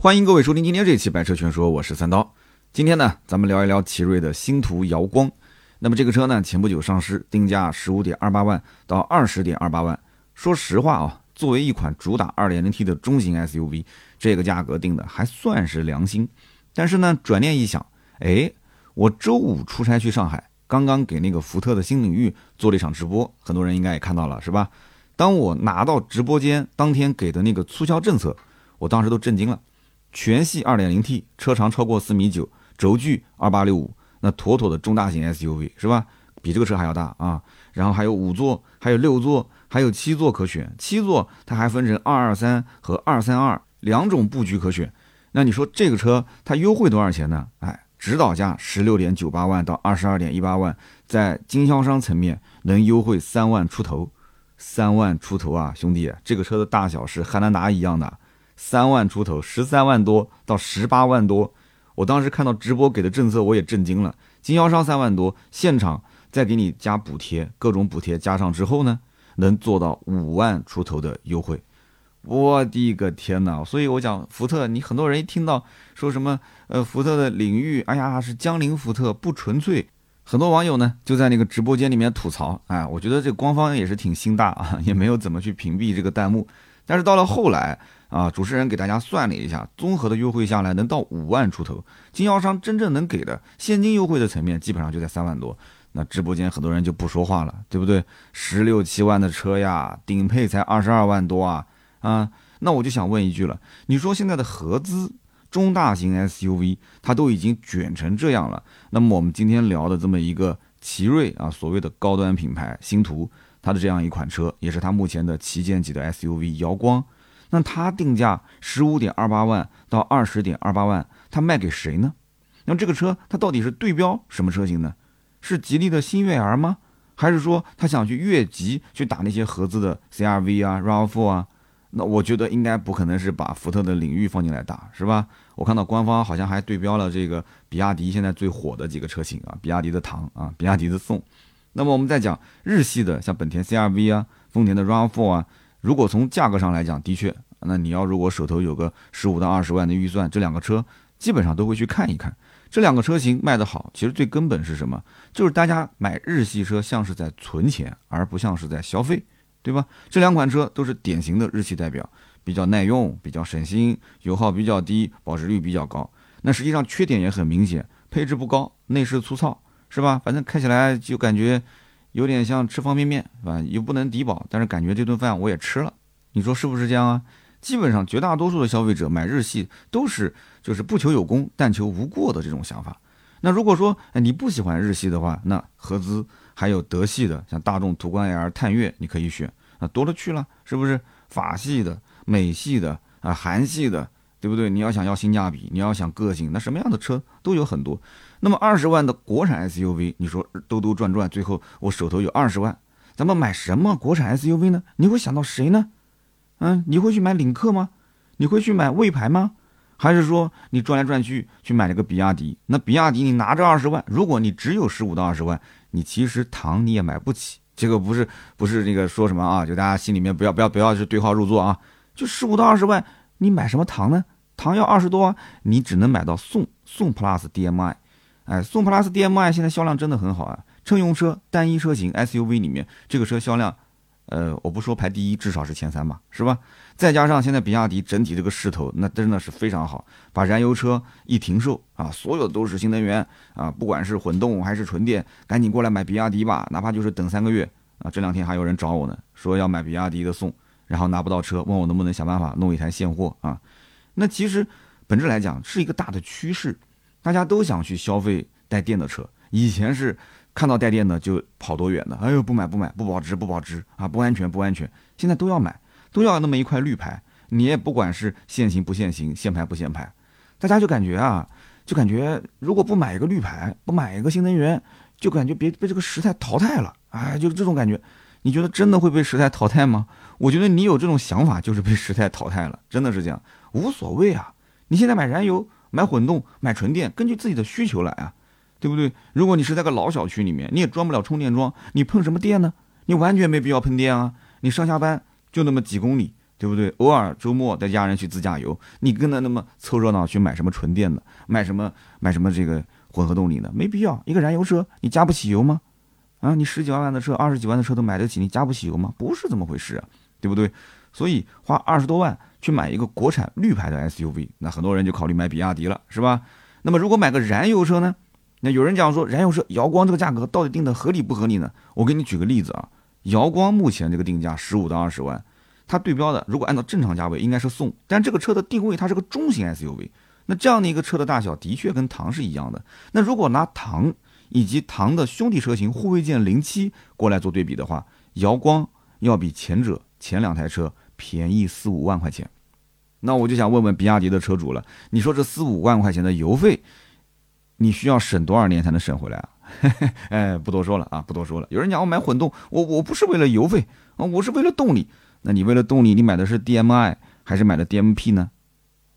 欢迎各位收听今天这期《百车全说》，我是三刀。今天呢，咱们聊一聊奇瑞的星途瑶光。那么这个车呢，前不久上市，定价十五点二八万到二十点二八万。说实话啊，作为一款主打二点零 T 的中型 SUV，这个价格定的还算是良心。但是呢，转念一想，哎，我周五出差去上海，刚刚给那个福特的新领域做了一场直播，很多人应该也看到了，是吧？当我拿到直播间当天给的那个促销政策，我当时都震惊了。全系 2.0T，车长超过四米九，轴距2865，那妥妥的中大型 SUV 是吧？比这个车还要大啊！然后还有五座，还有六座，还有七座可选。七座它还分成223和232两种布局可选。那你说这个车它优惠多少钱呢？哎，指导价16.98万到22.18万，在经销商层面能优惠三万出头，三万出头啊，兄弟，这个车的大小是汉兰达一样的。三万出头，十三万多到十八万多，我当时看到直播给的政策，我也震惊了。经销商三万多，现场再给你加补贴，各种补贴加上之后呢，能做到五万出头的优惠。我的个天哪！所以我讲福特，你很多人一听到说什么呃福特的领域，哎呀是江铃福特不纯粹，很多网友呢就在那个直播间里面吐槽。哎，我觉得这官方也是挺心大啊，也没有怎么去屏蔽这个弹幕。但是到了后来。啊，主持人给大家算了一下，综合的优惠下来能到五万出头，经销商真正能给的现金优惠的层面基本上就在三万多。那直播间很多人就不说话了，对不对？十六七万的车呀，顶配才二十二万多啊啊！那我就想问一句了，你说现在的合资中大型 SUV 它都已经卷成这样了，那么我们今天聊的这么一个奇瑞啊，所谓的高端品牌星途，它的这样一款车，也是它目前的旗舰级的 SUV 瑶光。那它定价十五点二八万到二十点二八万，它卖给谁呢？那么这个车它到底是对标什么车型呢？是吉利的新悦 R 吗？还是说他想去越级去打那些合资的 CRV 啊、RAV4 啊？那我觉得应该不可能是把福特的领域放进来打，是吧？我看到官方好像还对标了这个比亚迪现在最火的几个车型啊，比亚迪的唐啊，比亚迪的宋。那么我们再讲日系的，像本田 CRV 啊、丰田的 RAV4 啊。如果从价格上来讲，的确，那你要如果手头有个十五到二十万的预算，这两个车基本上都会去看一看。这两个车型卖得好，其实最根本是什么？就是大家买日系车像是在存钱，而不像是在消费，对吧？这两款车都是典型的日系代表，比较耐用，比较省心，油耗比较低，保值率比较高。那实际上缺点也很明显，配置不高，内饰粗糙，是吧？反正开起来就感觉。有点像吃方便面，是吧？又不能抵饱，但是感觉这顿饭我也吃了。你说是不是这样啊？基本上绝大多数的消费者买日系都是就是不求有功，但求无过的这种想法。那如果说你不喜欢日系的话，那合资还有德系的，像大众途观 L、探岳，你可以选，啊多了去了，是不是？法系的、美系的啊、韩系的，对不对？你要想要性价比，你要想个性，那什么样的车都有很多。那么二十万的国产 SUV，你说兜兜转转，最后我手头有二十万，咱们买什么国产 SUV 呢？你会想到谁呢？嗯，你会去买领克吗？你会去买魏牌吗？还是说你转来转去去买了个比亚迪？那比亚迪你拿着二十万，如果你只有十五到二十万，你其实唐你也买不起。这个不是不是那个说什么啊？就大家心里面不要不要不要去对号入座啊！就十五到二十万，你买什么唐呢？唐要二十多，你只能买到宋宋 Plus DM-i。哎，宋 plus DM-i 现在销量真的很好啊！乘用车单一车型 SUV 里面，这个车销量，呃，我不说排第一，至少是前三吧，是吧？再加上现在比亚迪整体这个势头，那真的是非常好。把燃油车一停售啊，所有都是新能源啊，不管是混动还是纯电，赶紧过来买比亚迪吧，哪怕就是等三个月啊。这两天还有人找我呢，说要买比亚迪的宋，然后拿不到车，问我能不能想办法弄一台现货啊。那其实本质来讲是一个大的趋势。大家都想去消费带电的车，以前是看到带电的就跑多远的，哎呦不买不买，不保值不保值啊，不安全不安全。现在都要买，都要那么一块绿牌，你也不管是限行不限行，限牌不限牌，大家就感觉啊，就感觉如果不买一个绿牌，不买一个新能源，就感觉别被这个时代淘汰了，哎，就是这种感觉。你觉得真的会被时代淘汰吗？我觉得你有这种想法就是被时代淘汰了，真的是这样，无所谓啊。你现在买燃油。买混动、买纯电，根据自己的需求来啊，对不对？如果你是在个老小区里面，你也装不了充电桩，你碰什么电呢？你完全没必要碰电啊！你上下班就那么几公里，对不对？偶尔周末带家人去自驾游，你跟着那么凑热闹去买什么纯电的，买什么买什么这个混合动力的，没必要。一个燃油车你加不起油吗？啊，你十几万的车，二十几万的车都买得起，你加不起油吗？不是这么回事啊，对不对？所以花二十多万去买一个国产绿牌的 SUV，那很多人就考虑买比亚迪了，是吧？那么如果买个燃油车呢？那有人讲说，燃油车瑶光这个价格到底定的合理不合理呢？我给你举个例子啊，瑶光目前这个定价十五到二十万，它对标的如果按照正常价位应该是宋，但这个车的定位它是个中型 SUV，那这样的一个车的大小的确跟唐是一样的。那如果拿唐以及唐的兄弟车型护卫舰零七过来做对比的话，瑶光要比前者前两台车便宜四五万块钱。那我就想问问比亚迪的车主了，你说这四五万块钱的油费？你需要省多少年才能省回来啊？哎，不多说了啊，不多说了。有人讲我买混动，我我不是为了油费啊，我是为了动力。那你为了动力，你买的是 DMI 还是买的 DMP 呢？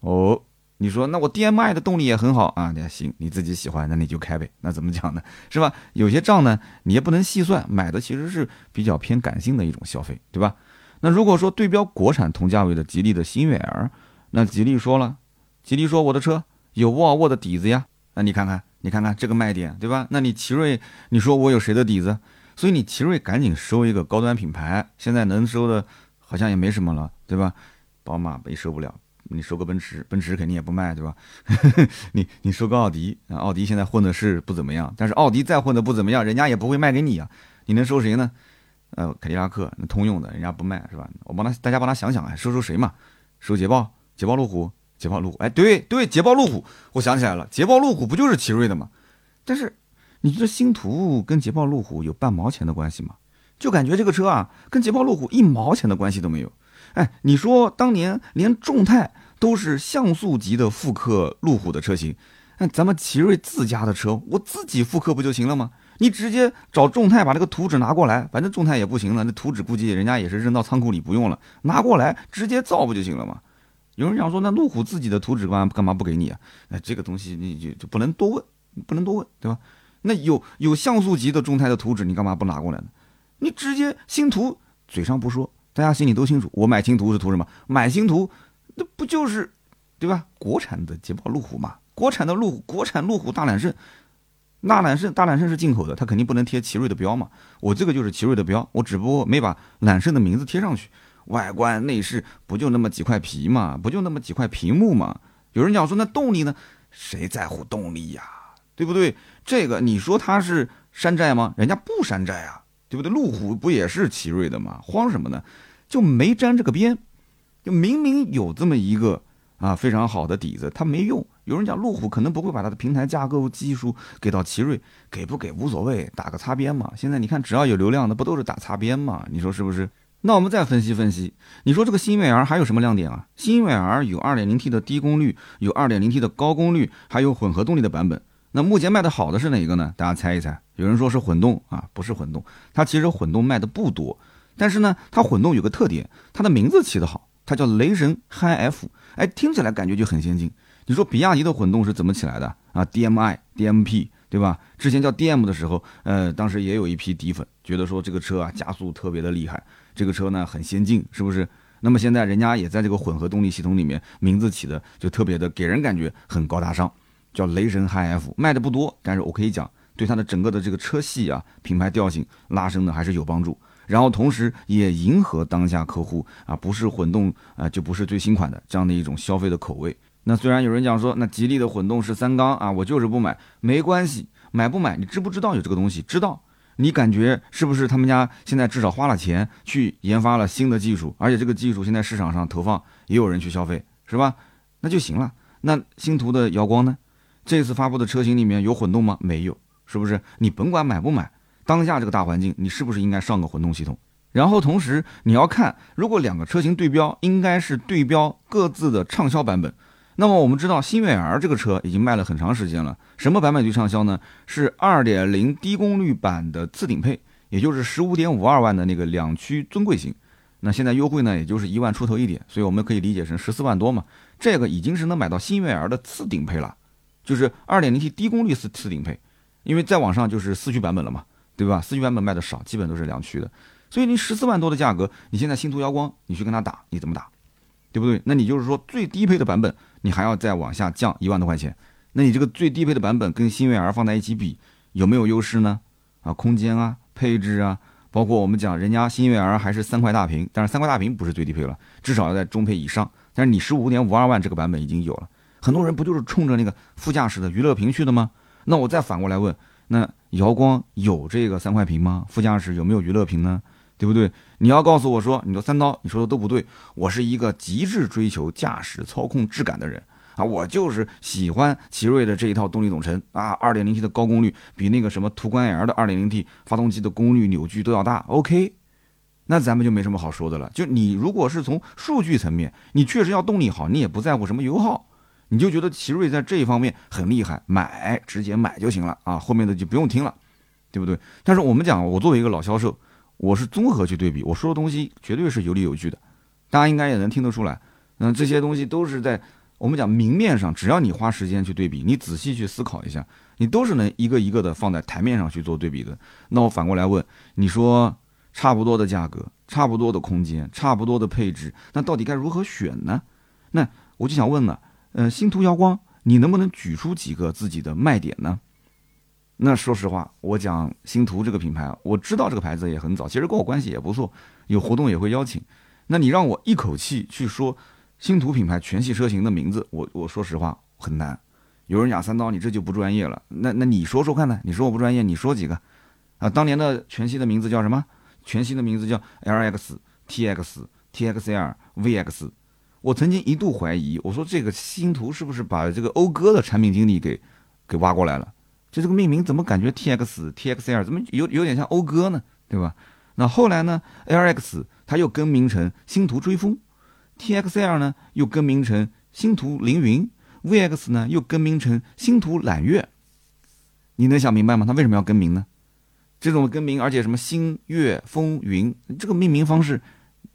哦，你说那我 DMI 的动力也很好啊，那行，你自己喜欢，那你就开呗。那怎么讲呢？是吧？有些账呢，你也不能细算，买的其实是比较偏感性的一种消费，对吧？那如果说对标国产同价位的吉利的星越 L，那吉利说了，吉利说我的车有沃尔沃的底子呀。那你看看，你看看这个卖点，对吧？那你奇瑞，你说我有谁的底子？所以你奇瑞赶紧收一个高端品牌，现在能收的，好像也没什么了，对吧？宝马也收不了，你收个奔驰，奔驰肯定也不卖，对吧？你你收个奥迪，奥迪现在混的是不怎么样，但是奥迪再混的不怎么样，人家也不会卖给你啊。你能收谁呢？呃，凯迪拉克，那通用的，人家不卖，是吧？我帮他，大家帮他想想啊，收收谁嘛？收捷豹，捷豹路虎。捷豹路虎，哎，对对，捷豹路虎，我想起来了，捷豹路虎不就是奇瑞的吗？但是，你觉得星途跟捷豹路虎有半毛钱的关系吗？就感觉这个车啊，跟捷豹路虎一毛钱的关系都没有。哎，你说当年连众泰都是像素级的复刻路虎的车型，那咱们奇瑞自家的车，我自己复刻不就行了吗？你直接找众泰把那个图纸拿过来，反正众泰也不行了，那图纸估计人家也是扔到仓库里不用了，拿过来直接造不就行了吗？有人讲说，那路虎自己的图纸干干嘛不给你啊？那这个东西你就就不能多问，不能多问，对吧？那有有像素级的众泰的图纸，你干嘛不拿过来呢？你直接星途嘴上不说，大家心里都清楚。我买星途是图什么？买星途，那不就是，对吧？国产的捷豹路虎嘛，国产的路虎，国产路虎大揽胜，大揽胜大揽胜是进口的，它肯定不能贴奇瑞的标嘛。我这个就是奇瑞的标，我只不过没把揽胜的名字贴上去。外观内饰不就那么几块皮嘛，不就那么几块屏幕嘛？有人讲说那动力呢？谁在乎动力呀？对不对？这个你说它是山寨吗？人家不山寨啊，对不对？路虎不也是奇瑞的吗？慌什么呢？就没沾这个边，就明明有这么一个啊非常好的底子，它没用。有人讲路虎可能不会把它的平台架构技术给到奇瑞，给不给无所谓，打个擦边嘛。现在你看只要有流量的不都是打擦边嘛？你说是不是？那我们再分析分析，你说这个新悦 R 还有什么亮点啊？新悦 R 有 2.0T 的低功率，有 2.0T 的高功率，还有混合动力的版本。那目前卖的好的是哪一个呢？大家猜一猜。有人说是混动啊，不是混动，它其实混动卖的不多。但是呢，它混动有个特点，它的名字起得好，它叫雷神 HiF，哎，听起来感觉就很先进。你说比亚迪的混动是怎么起来的啊？DMI、DMP，对吧？之前叫 DM 的时候，呃，当时也有一批底粉觉得说这个车啊加速特别的厉害。这个车呢很先进，是不是？那么现在人家也在这个混合动力系统里面，名字起的就特别的给人感觉很高大上，叫雷神 HiF，卖的不多，但是我可以讲，对它的整个的这个车系啊，品牌调性拉升的还是有帮助。然后同时也迎合当下客户啊，不是混动啊就不是最新款的这样的一种消费的口味。那虽然有人讲说，那吉利的混动是三缸啊，我就是不买，没关系，买不买你知不知道有这个东西？知道。你感觉是不是他们家现在至少花了钱去研发了新的技术，而且这个技术现在市场上投放也有人去消费，是吧？那就行了。那星途的瑶光呢？这次发布的车型里面有混动吗？没有，是不是？你甭管买不买，当下这个大环境，你是不是应该上个混动系统？然后同时你要看，如果两个车型对标，应该是对标各自的畅销版本。那么我们知道新悦 R 这个车已经卖了很长时间了，什么版本最畅销呢？是2.0低功率版的次顶配，也就是15.52万的那个两驱尊贵型。那现在优惠呢，也就是一万出头一点，所以我们可以理解成十四万多嘛。这个已经是能买到新悦 R 的次顶配了，就是 2.0T 低功率次次顶配，因为再往上就是四驱版本了嘛，对吧？四驱版本卖的少，基本都是两驱的，所以你十四万多的价格，你现在星途瑶光，你去跟他打，你怎么打？对不对？那你就是说最低配的版本，你还要再往下降一万多块钱，那你这个最低配的版本跟新悦 R 放在一起比，有没有优势呢？啊，空间啊，配置啊，包括我们讲人家新悦 R 还是三块大屏，但是三块大屏不是最低配了，至少要在中配以上。但是你十五点五二万这个版本已经有了，很多人不就是冲着那个副驾驶的娱乐屏去的吗？那我再反过来问，那瑶光有这个三块屏吗？副驾驶有没有娱乐屏呢？对不对？你要告诉我说，你说三刀，你说的都不对。我是一个极致追求驾驶操控质感的人啊，我就是喜欢奇瑞的这一套动力总成啊，2.0T 的高功率比那个什么途观 L 的 2.0T 发动机的功率扭矩都要大。OK，那咱们就没什么好说的了。就你如果是从数据层面，你确实要动力好，你也不在乎什么油耗，你就觉得奇瑞在这一方面很厉害，买直接买就行了啊，后面的就不用听了，对不对？但是我们讲，我作为一个老销售。我是综合去对比，我说的东西绝对是有理有据的，大家应该也能听得出来。那，这些东西都是在我们讲明面上，只要你花时间去对比，你仔细去思考一下，你都是能一个一个的放在台面上去做对比的。那我反过来问，你说差不多的价格，差不多的空间，差不多的配置，那到底该如何选呢？那我就想问了，呃，星途瑶光，你能不能举出几个自己的卖点呢？那说实话，我讲星途这个品牌，我知道这个牌子也很早，其实跟我关系也不错，有活动也会邀请。那你让我一口气去说星途品牌全系车型的名字，我我说实话很难。有人讲三刀，你这就不专业了。那那你说说看呢？你说我不专业，你说几个？啊，当年的全系的名字叫什么？全系的名字叫 LX、TX、TXL、VX。我曾经一度怀疑，我说这个星途是不是把这个讴歌的产品经理给给挖过来了？就这个命名怎么感觉 T X T X L 怎么有有点像讴歌呢？对吧？那后来呢？L X 它又更名成星途追风，T X L 呢又更名成星途凌云，V X 呢又更名成星途揽月。你能想明白吗？它为什么要更名呢？这种更名，而且什么星月风云这个命名方式，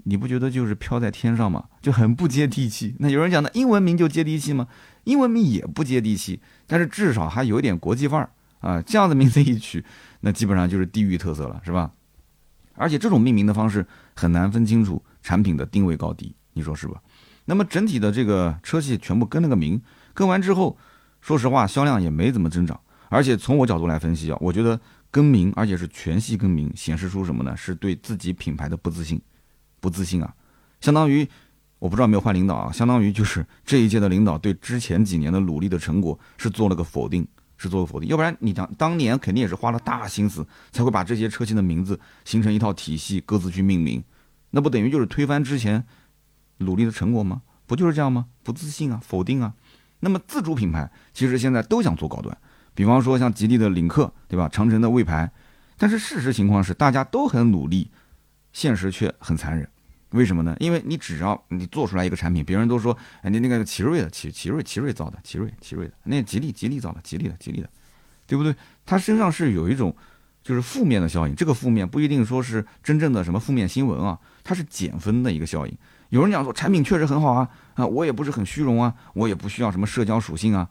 你不觉得就是飘在天上吗？就很不接地气。那有人讲的英文名就接地气吗？英文名也不接地气，但是至少还有点国际范儿啊！这样的名字一取，那基本上就是地域特色了，是吧？而且这种命名的方式很难分清楚产品的定位高低，你说是吧？那么整体的这个车系全部更了个名，更完之后，说实话销量也没怎么增长。而且从我角度来分析啊，我觉得更名而且是全系更名，显示出什么呢？是对自己品牌的不自信，不自信啊，相当于。我不知道没有换领导啊，相当于就是这一届的领导对之前几年的努力的成果是做了个否定，是做个否定。要不然你当当年肯定也是花了大心思才会把这些车型的名字形成一套体系，各自去命名，那不等于就是推翻之前努力的成果吗？不就是这样吗？不自信啊，否定啊。那么自主品牌其实现在都想做高端，比方说像吉利的领克，对吧？长城的魏牌，但是事实情况是大家都很努力，现实却很残忍。为什么呢？因为你只要你做出来一个产品，别人都说，哎，你那个奇瑞的，奇奇瑞奇瑞造的，奇瑞奇瑞的，那吉利吉利造的，吉利的吉利的，对不对？它身上是有一种就是负面的效应，这个负面不一定说是真正的什么负面新闻啊，它是减分的一个效应。有人讲说产品确实很好啊，啊，我也不是很虚荣啊，我也不需要什么社交属性啊，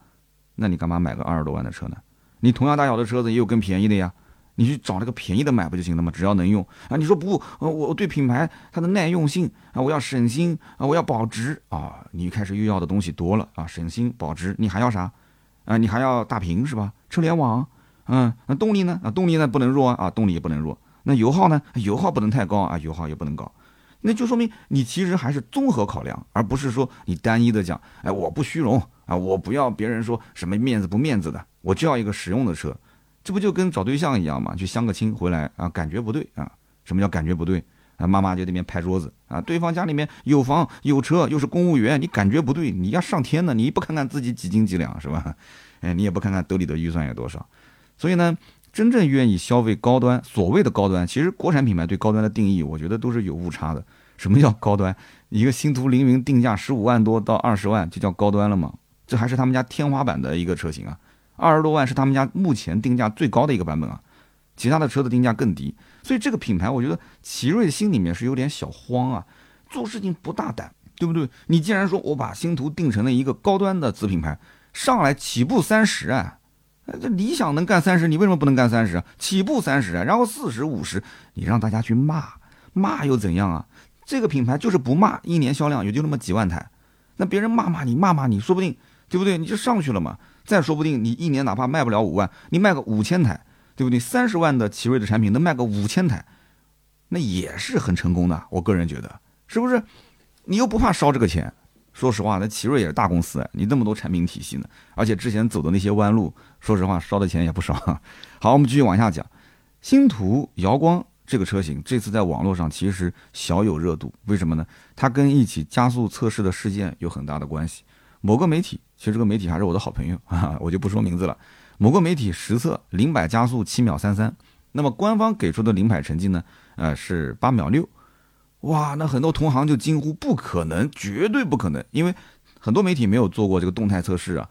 那你干嘛买个二十多万的车呢？你同样大小的车子也有更便宜的呀。你去找那个便宜的买不就行了吗？只要能用啊！你说不，呃，我对品牌它的耐用性啊，我要省心啊，我要保值啊！你开始又要的东西多了啊，省心保值，你还要啥？啊，你还要大屏是吧？车联网，嗯，那动力呢？啊，动力呢不能弱啊，动力也不能弱。那油耗呢？油耗不能太高啊，油耗也不能高。那就说明你其实还是综合考量，而不是说你单一的讲，哎，我不虚荣啊，我不要别人说什么面子不面子的，我就要一个实用的车。这不就跟找对象一样嘛？去相个亲回来啊，感觉不对啊？什么叫感觉不对啊？妈妈就那边拍桌子啊，对方家里面有房有车，又是公务员，你感觉不对？你要上天呢？你不看看自己几斤几两是吧？哎，你也不看看兜里的预算有多少？所以呢，真正愿意消费高端，所谓的高端，其实国产品牌对高端的定义，我觉得都是有误差的。什么叫高端？一个星途凌云定价十五万多到二十万就叫高端了吗？这还是他们家天花板的一个车型啊。二十多万是他们家目前定价最高的一个版本啊，其他的车的定价更低，所以这个品牌我觉得奇瑞心里面是有点小慌啊，做事情不大胆，对不对？你既然说我把星途定成了一个高端的子品牌，上来起步三十啊，这理想能干三十，你为什么不能干三十啊？起步三十，然后四十五十，你让大家去骂骂又怎样啊？这个品牌就是不骂，一年销量也就那么几万台，那别人骂骂你骂骂你，说不定对不对？你就上去了嘛。再说不定你一年哪怕卖不了五万，你卖个五千台，对不对？三十万的奇瑞的产品能卖个五千台，那也是很成功的。我个人觉得，是不是？你又不怕烧这个钱？说实话，那奇瑞也是大公司，你那么多产品体系呢，而且之前走的那些弯路，说实话烧的钱也不少。好，我们继续往下讲，星途瑶光。这个车型这次在网络上其实小有热度，为什么呢？它跟一起加速测试的事件有很大的关系。某个媒体，其实这个媒体还是我的好朋友，哈哈，我就不说名字了。某个媒体实测零百加速七秒三三，那么官方给出的零百成绩呢？呃，是八秒六。哇，那很多同行就惊呼不可能，绝对不可能，因为很多媒体没有做过这个动态测试啊。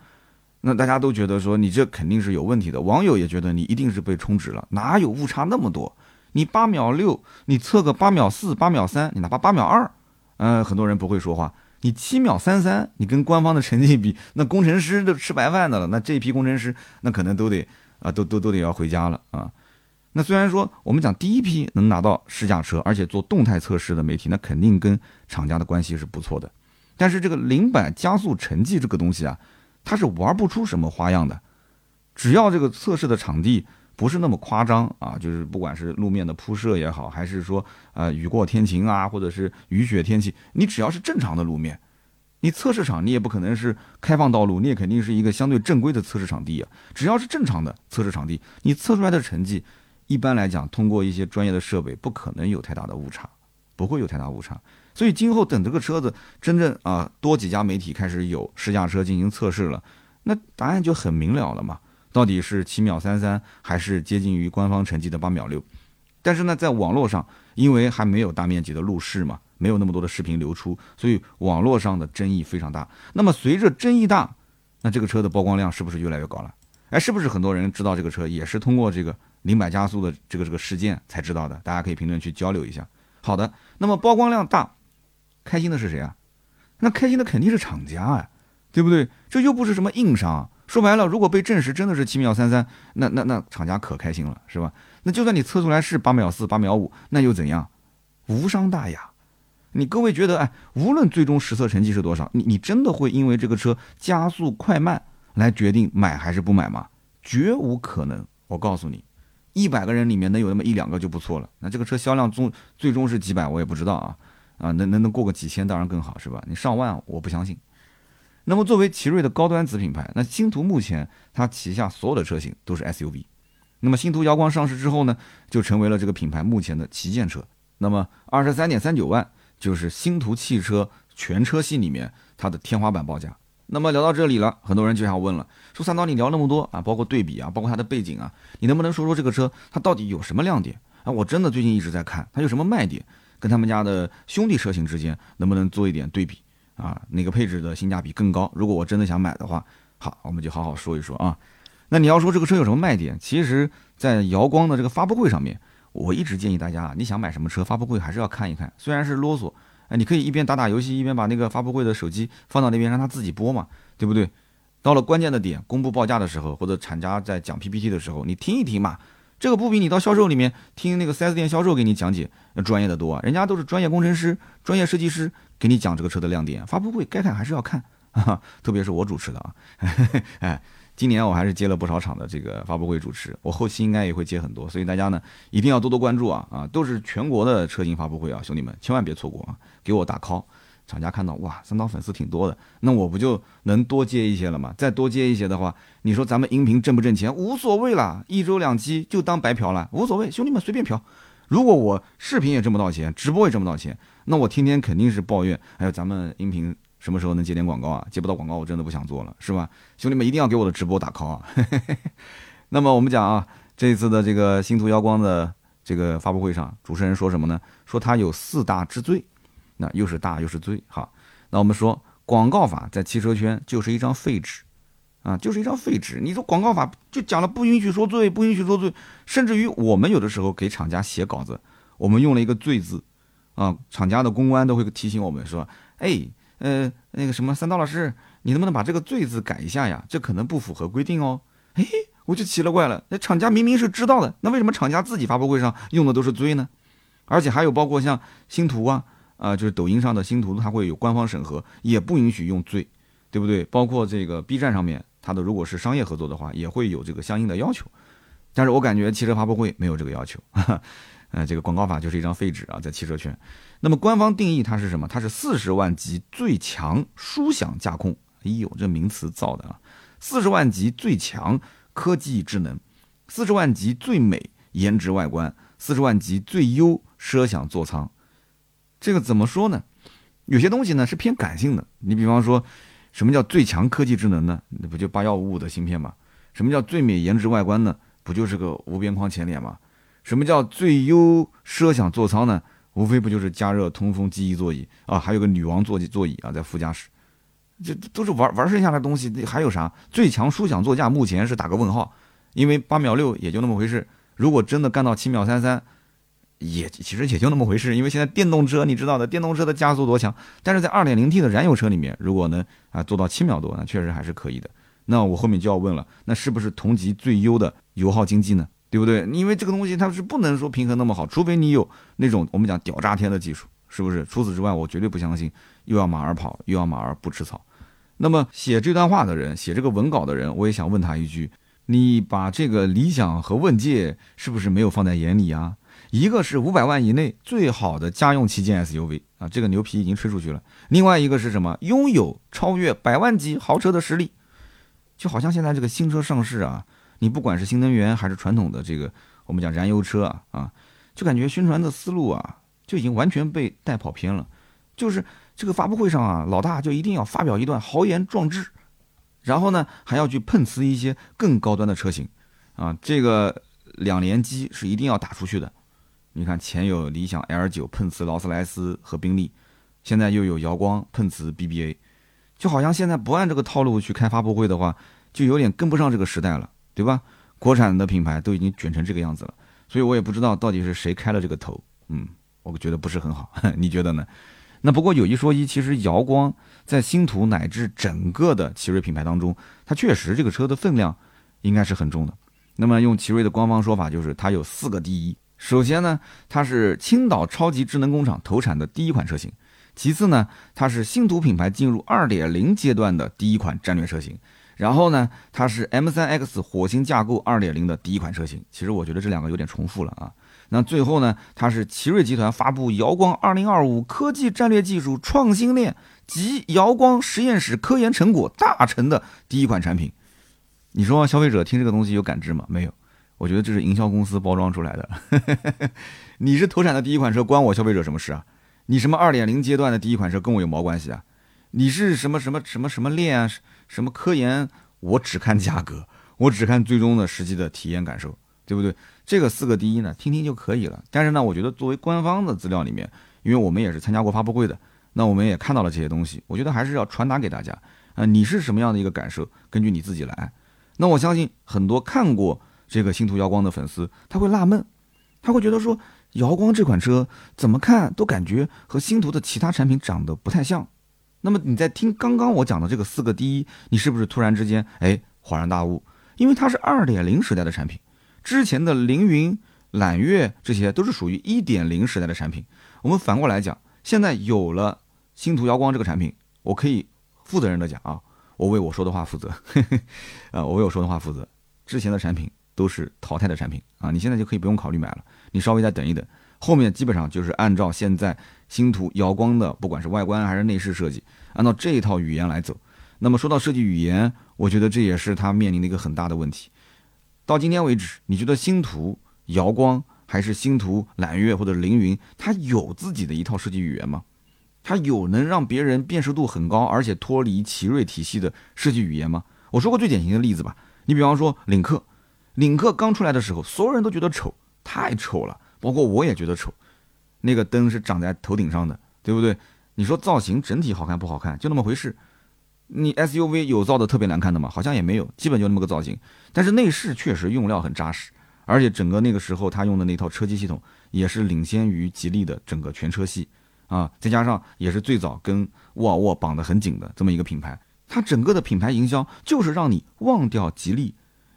那大家都觉得说你这肯定是有问题的，网友也觉得你一定是被充值了，哪有误差那么多？你八秒六，你测个八秒四、八秒三，你哪怕八秒二，嗯，很多人不会说话。你七秒三三，你跟官方的成绩比，那工程师都吃白饭的了。那这批工程师，那可能都得啊，都都都得要回家了啊。那虽然说我们讲第一批能拿到试驾车，而且做动态测试的媒体，那肯定跟厂家的关系是不错的。但是这个零百加速成绩这个东西啊，它是玩不出什么花样的。只要这个测试的场地。不是那么夸张啊，就是不管是路面的铺设也好，还是说呃雨过天晴啊，或者是雨雪天气，你只要是正常的路面，你测试场你也不可能是开放道路，你也肯定是一个相对正规的测试场地啊。只要是正常的测试场地，你测出来的成绩，一般来讲通过一些专业的设备，不可能有太大的误差，不会有太大误差。所以今后等这个车子真正啊多几家媒体开始有试驾车进行测试了，那答案就很明了了嘛。到底是七秒三三，还是接近于官方成绩的八秒六？但是呢，在网络上，因为还没有大面积的路试嘛，没有那么多的视频流出，所以网络上的争议非常大。那么随着争议大，那这个车的曝光量是不是越来越高了？哎，是不是很多人知道这个车也是通过这个零百加速的这个这个事件才知道的？大家可以评论区交流一下。好的，那么曝光量大，开心的是谁啊？那开心的肯定是厂家啊，对不对？这又不是什么硬伤。说白了，如果被证实真的是七秒三三，那那那厂家可开心了，是吧？那就算你测出来是八秒四、八秒五，那又怎样？无伤大雅。你各位觉得，哎，无论最终实测成绩是多少，你你真的会因为这个车加速快慢来决定买还是不买吗？绝无可能。我告诉你，一百个人里面能有那么一两个就不错了。那这个车销量终最终是几百，我也不知道啊啊，能能能过个几千当然更好，是吧？你上万，我不相信。那么作为奇瑞的高端子品牌，那星途目前它旗下所有的车型都是 SUV。那么星途瑶光上市之后呢，就成为了这个品牌目前的旗舰车。那么二十三点三九万就是星途汽车全车系里面它的天花板报价。那么聊到这里了，很多人就想问了，说三刀你聊那么多啊，包括对比啊，包括它的背景啊，你能不能说说这个车它到底有什么亮点啊？我真的最近一直在看它有什么卖点，跟他们家的兄弟车型之间能不能做一点对比？啊，哪个配置的性价比更高？如果我真的想买的话，好，我们就好好说一说啊。那你要说这个车有什么卖点？其实，在瑶光的这个发布会上面，我一直建议大家啊，你想买什么车，发布会还是要看一看。虽然是啰嗦，哎，你可以一边打打游戏，一边把那个发布会的手机放到那边，让它自己播嘛，对不对？到了关键的点，公布报价的时候，或者厂家在讲 PPT 的时候，你听一听嘛。这个不比你到销售里面听那个 4S 店销售给你讲解要专业的多啊，人家都是专业工程师、专业设计师给你讲这个车的亮点。发布会该看还是要看啊，特别是我主持的啊。哎，今年我还是接了不少场的这个发布会主持，我后期应该也会接很多，所以大家呢一定要多多关注啊啊，都是全国的车型发布会啊，兄弟们千万别错过啊，给我打 call。厂家看到哇，三刀粉丝挺多的，那我不就能多接一些了吗？再多接一些的话，你说咱们音频挣不挣钱？无所谓啦，一周两期就当白嫖了，无所谓，兄弟们随便嫖。如果我视频也挣不到钱，直播也挣不到钱，那我天天肯定是抱怨。哎呦，咱们音频什么时候能接点广告啊？接不到广告，我真的不想做了，是吧？兄弟们一定要给我的直播打 call 啊！那么我们讲啊，这一次的这个星途瑶光的这个发布会上，主持人说什么呢？说他有四大之最。那又是大又是罪，好，那我们说广告法在汽车圈就是一张废纸，啊，就是一张废纸。你说广告法就讲了不允许说罪，不允许说罪，甚至于我们有的时候给厂家写稿子，我们用了一个罪字，啊，厂家的公关都会提醒我们说，哎，呃，那个什么三刀老师，你能不能把这个罪字改一下呀？这可能不符合规定哦。哎，我就奇了怪了，那厂家明明是知道的，那为什么厂家自己发布会上用的都是罪呢？而且还有包括像星途啊。啊，就是抖音上的星途，它会有官方审核，也不允许用罪，对不对？包括这个 B 站上面，它的如果是商业合作的话，也会有这个相应的要求。但是我感觉汽车发布会没有这个要求，呃，这个广告法就是一张废纸啊，在汽车圈。那么官方定义它是什么？它是四十万级最强舒享驾控。哎呦，这名词造的啊！四十万级最强科技智能，四十万级最美颜值外观，四十万级最优奢享座舱。这个怎么说呢？有些东西呢是偏感性的。你比方说，什么叫最强科技智能呢？那不就八幺五五的芯片吗？什么叫最美颜值外观呢？不就是个无边框前脸吗？什么叫最优奢享座舱呢？无非不就是加热通风记忆座椅啊，还有个女王座椅座椅啊，在副驾驶。这都是玩玩剩下的东西，还有啥最强舒享座驾？目前是打个问号，因为八秒六也就那么回事。如果真的干到七秒三三，也其实也就那么回事。因为现在电动车你知道的，电动车的加速多强？但是在二点零 T 的燃油车里面，如果能啊做到七秒多，那确实还是可以的。那我后面就要问了，那是不是同级最优的油耗经济呢？对不对？因为这个东西它是不能说平衡那么好，除非你有那种我们讲屌炸天的技术，是不是？除此之外，我绝对不相信。又要马儿跑，又要马儿不吃草。那么写这段话的人，写这个文稿的人，我也想问他一句：你把这个理想和问界是不是没有放在眼里啊？一个是五百万以内最好的家用旗舰 SUV 啊，这个牛皮已经吹出去了。另外一个是什么？拥有超越百万级豪车的实力。就好像现在这个新车上市啊，你不管是新能源还是传统的这个我们讲燃油车啊啊，就感觉宣传的思路啊，就已经完全被带跑偏了，就是。这个发布会上啊，老大就一定要发表一段豪言壮志，然后呢还要去碰瓷一些更高端的车型，啊，这个两连击是一定要打出去的。你看前有理想 L 九碰瓷劳斯莱斯和宾利，现在又有瑶光碰瓷 BBA，就好像现在不按这个套路去开发布会的话，就有点跟不上这个时代了，对吧？国产的品牌都已经卷成这个样子了，所以我也不知道到底是谁开了这个头，嗯，我觉得不是很好，你觉得呢？那不过有一说一，其实瑶光在星途乃至整个的奇瑞品牌当中，它确实这个车的分量应该是很重的。那么用奇瑞的官方说法，就是它有四个第一。首先呢，它是青岛超级智能工厂投产的第一款车型；其次呢，它是星途品牌进入二点零阶段的第一款战略车型；然后呢，它是 M3X 火星架构二点零的第一款车型。其实我觉得这两个有点重复了啊。那最后呢，它是奇瑞集团发布瑶光2025科技战略技术创新链及瑶光实验室科研成果大成的第一款产品。你说消费者听这个东西有感知吗？没有，我觉得这是营销公司包装出来的。你是投产的第一款车，关我消费者什么事啊？你什么2.0阶段的第一款车跟我有毛关系啊？你是什么什么什么什么链啊？什么科研？我只看价格，我只看最终的实际的体验感受，对不对？这个四个第一呢，听听就可以了。但是呢，我觉得作为官方的资料里面，因为我们也是参加过发布会的，那我们也看到了这些东西，我觉得还是要传达给大家。啊，你是什么样的一个感受？根据你自己来。那我相信很多看过这个星途瑶光的粉丝，他会纳闷，他会觉得说，瑶光这款车怎么看都感觉和星途的其他产品长得不太像。那么你在听刚刚我讲的这个四个第一，你是不是突然之间哎恍然大悟？因为它是二点零时代的产品。之前的凌云、揽月这些都是属于一点零时代的产品。我们反过来讲，现在有了星途瑶光这个产品，我可以负责任的讲啊，我为我说的话负责。啊，我为我说的话负责。之前的产品都是淘汰的产品啊，你现在就可以不用考虑买了，你稍微再等一等，后面基本上就是按照现在星途瑶光的，不管是外观还是内饰设计，按照这一套语言来走。那么说到设计语言，我觉得这也是它面临的一个很大的问题。到今天为止，你觉得星途瑶光还是星途揽月或者凌云，它有自己的一套设计语言吗？它有能让别人辨识度很高，而且脱离奇瑞体系的设计语言吗？我说过最典型的例子吧，你比方说领克，领克刚出来的时候，所有人都觉得丑，太丑了，包括我也觉得丑。那个灯是长在头顶上的，对不对？你说造型整体好看不好看，就那么回事。你 SUV 有造的特别难看的吗？好像也没有，基本就那么个造型。但是内饰确实用料很扎实，而且整个那个时候他用的那套车机系统也是领先于吉利的整个全车系啊，再加上也是最早跟沃尔沃绑得很紧的这么一个品牌，它整个的品牌营销就是让你忘掉吉利，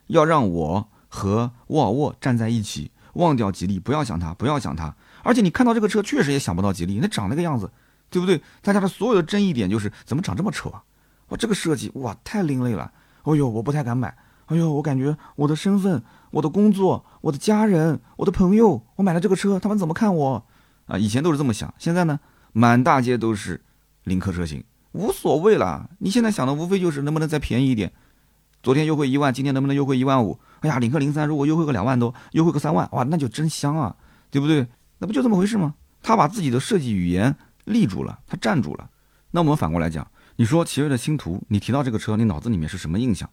要让我和沃尔沃站在一起，忘掉吉利，不要想它，不要想它。而且你看到这个车，确实也想不到吉利，那长那个样子，对不对？大家的所有的争议点就是怎么长这么丑啊？哇，这个设计哇太另类了。哎呦，我不太敢买。哎呦，我感觉我的身份、我的工作、我的家人、我的朋友，我买了这个车，他们怎么看我？啊，以前都是这么想，现在呢，满大街都是领克车型，无所谓了。你现在想的无非就是能不能再便宜一点。昨天优惠一万，今天能不能优惠一万五？哎呀，领克零三如果优惠个两万多，优惠个三万，哇，那就真香啊，对不对？那不就这么回事吗？他把自己的设计语言立住了，他站住了。那我们反过来讲，你说奇瑞的星途，你提到这个车，你脑子里面是什么印象？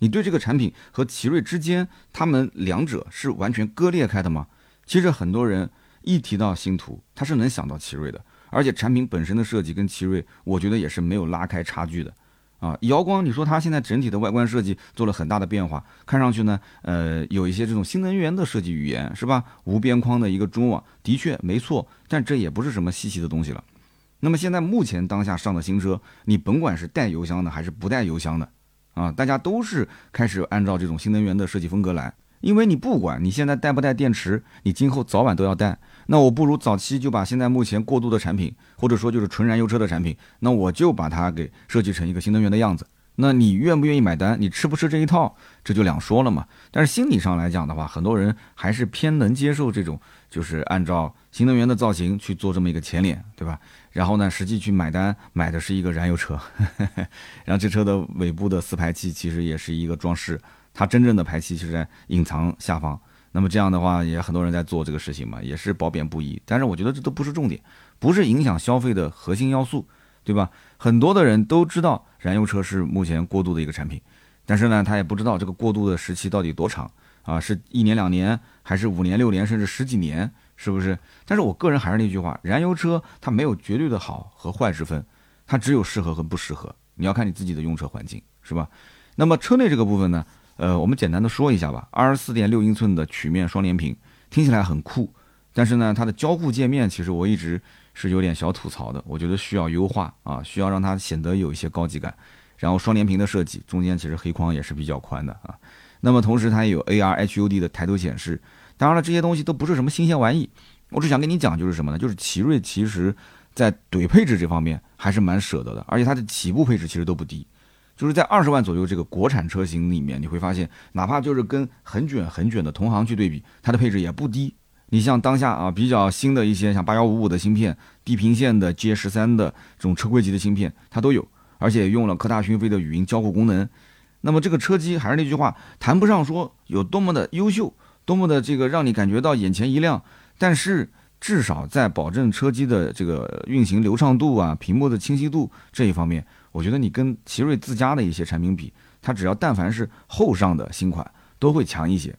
你对这个产品和奇瑞之间，他们两者是完全割裂开的吗？其实很多人一提到星途，他是能想到奇瑞的，而且产品本身的设计跟奇瑞，我觉得也是没有拉开差距的。啊，瑶光，你说它现在整体的外观设计做了很大的变化，看上去呢，呃，有一些这种新能源的设计语言，是吧？无边框的一个中网，的确没错，但这也不是什么稀奇的东西了。那么现在目前当下上的新车，你甭管是带油箱的还是不带油箱的。啊，大家都是开始按照这种新能源的设计风格来，因为你不管你现在带不带电池，你今后早晚都要带。那我不如早期就把现在目前过渡的产品，或者说就是纯燃油车的产品，那我就把它给设计成一个新能源的样子。那你愿不愿意买单？你吃不吃这一套，这就两说了嘛。但是心理上来讲的话，很多人还是偏能接受这种，就是按照新能源的造型去做这么一个前脸，对吧？然后呢，实际去买单买的是一个燃油车，然后这车的尾部的四排气其实也是一个装饰，它真正的排气是在隐藏下方。那么这样的话，也很多人在做这个事情嘛，也是褒贬不一。但是我觉得这都不是重点，不是影响消费的核心要素，对吧？很多的人都知道燃油车是目前过渡的一个产品，但是呢，他也不知道这个过渡的时期到底多长啊，是一年两年，还是五年六年，甚至十几年？是不是？但是我个人还是那句话，燃油车它没有绝对的好和坏之分，它只有适合和不适合。你要看你自己的用车环境，是吧？那么车内这个部分呢？呃，我们简单的说一下吧。二十四点六英寸的曲面双联屏，听起来很酷，但是呢，它的交互界面其实我一直是有点小吐槽的，我觉得需要优化啊，需要让它显得有一些高级感。然后双联屏的设计，中间其实黑框也是比较宽的啊。那么同时它也有 AR HUD 的抬头显示。当然了，这些东西都不是什么新鲜玩意，我只想跟你讲，就是什么呢？就是奇瑞其实，在怼配置这方面还是蛮舍得的，而且它的起步配置其实都不低，就是在二十万左右这个国产车型里面，你会发现，哪怕就是跟很卷很卷的同行去对比，它的配置也不低。你像当下啊比较新的一些，像八幺五五的芯片、地平线的 G 十三的这种车规级的芯片，它都有，而且用了科大讯飞的语音交互功能。那么这个车机还是那句话，谈不上说有多么的优秀。多么的这个让你感觉到眼前一亮，但是至少在保证车机的这个运行流畅度啊、屏幕的清晰度这一方面，我觉得你跟奇瑞自家的一些产品比，它只要但凡是后上的新款都会强一些。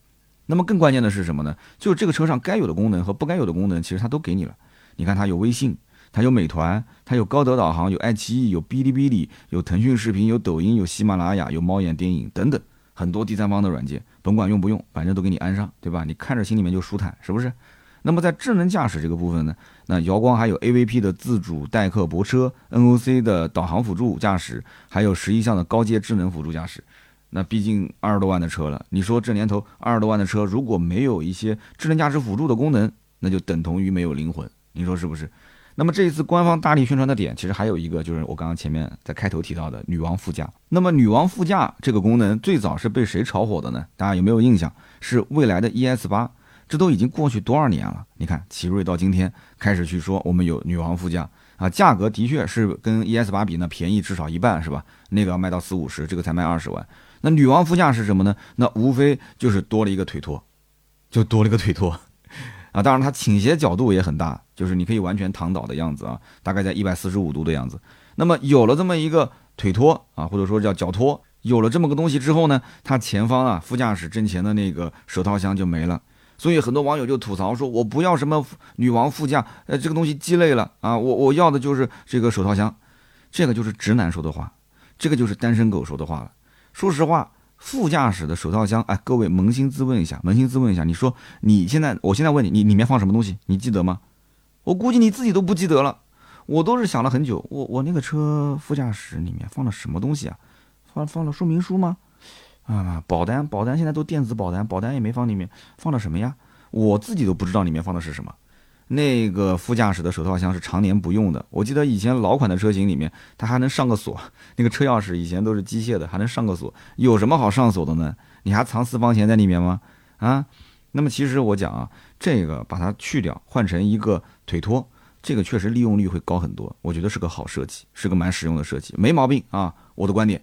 那么更关键的是什么呢？就是这个车上该有的功能和不该有的功能，其实它都给你了。你看它有微信，它有美团，它有高德导航，有爱奇艺，有哔哩哔哩，有腾讯视频，有抖音，有喜马拉雅，有猫眼电影等等。很多第三方的软件，甭管用不用，反正都给你安上，对吧？你看着心里面就舒坦，是不是？那么在智能驾驶这个部分呢，那瑶光还有 AVP 的自主代客泊车，NOC 的导航辅助驾驶，还有十一项的高阶智能辅助驾驶。那毕竟二十多万的车了，你说这年头二十多万的车如果没有一些智能驾驶辅助的功能，那就等同于没有灵魂，你说是不是？那么这一次官方大力宣传的点，其实还有一个，就是我刚刚前面在开头提到的女王副驾。那么女王副驾这个功能最早是被谁炒火的呢？大家有没有印象？是未来的 ES 八。这都已经过去多少年了？你看，奇瑞到今天开始去说我们有女王副驾啊，价格的确是跟 ES 八比呢便宜至少一半，是吧？那个要卖到四五十，这个才卖二十万。那女王副驾是什么呢？那无非就是多了一个腿托，就多了一个腿托。啊，当然它倾斜角度也很大，就是你可以完全躺倒的样子啊，大概在一百四十五度的样子。那么有了这么一个腿托啊，或者说叫脚托，有了这么个东西之后呢，它前方啊副驾驶正前的那个手套箱就没了。所以很多网友就吐槽说：“我不要什么女王副驾，呃，这个东西鸡肋了啊！我我要的就是这个手套箱。”这个就是直男说的话，这个就是单身狗说的话了。说实话。副驾驶的手套箱，哎，各位扪心自问一下，扪心自问一下，你说你现在，我现在问你，你里面放什么东西？你记得吗？我估计你自己都不记得了。我都是想了很久，我我那个车副驾驶里面放了什么东西啊？放放了说明书吗？啊，保单，保单现在都电子保单，保单也没放里面，放了什么呀？我自己都不知道里面放的是什么。那个副驾驶的手套箱是常年不用的。我记得以前老款的车型里面，它还能上个锁，那个车钥匙以前都是机械的，还能上个锁。有什么好上锁的呢？你还藏私房钱在里面吗？啊？那么其实我讲啊，这个把它去掉，换成一个腿托，这个确实利用率会高很多。我觉得是个好设计，是个蛮实用的设计，没毛病啊。我的观点。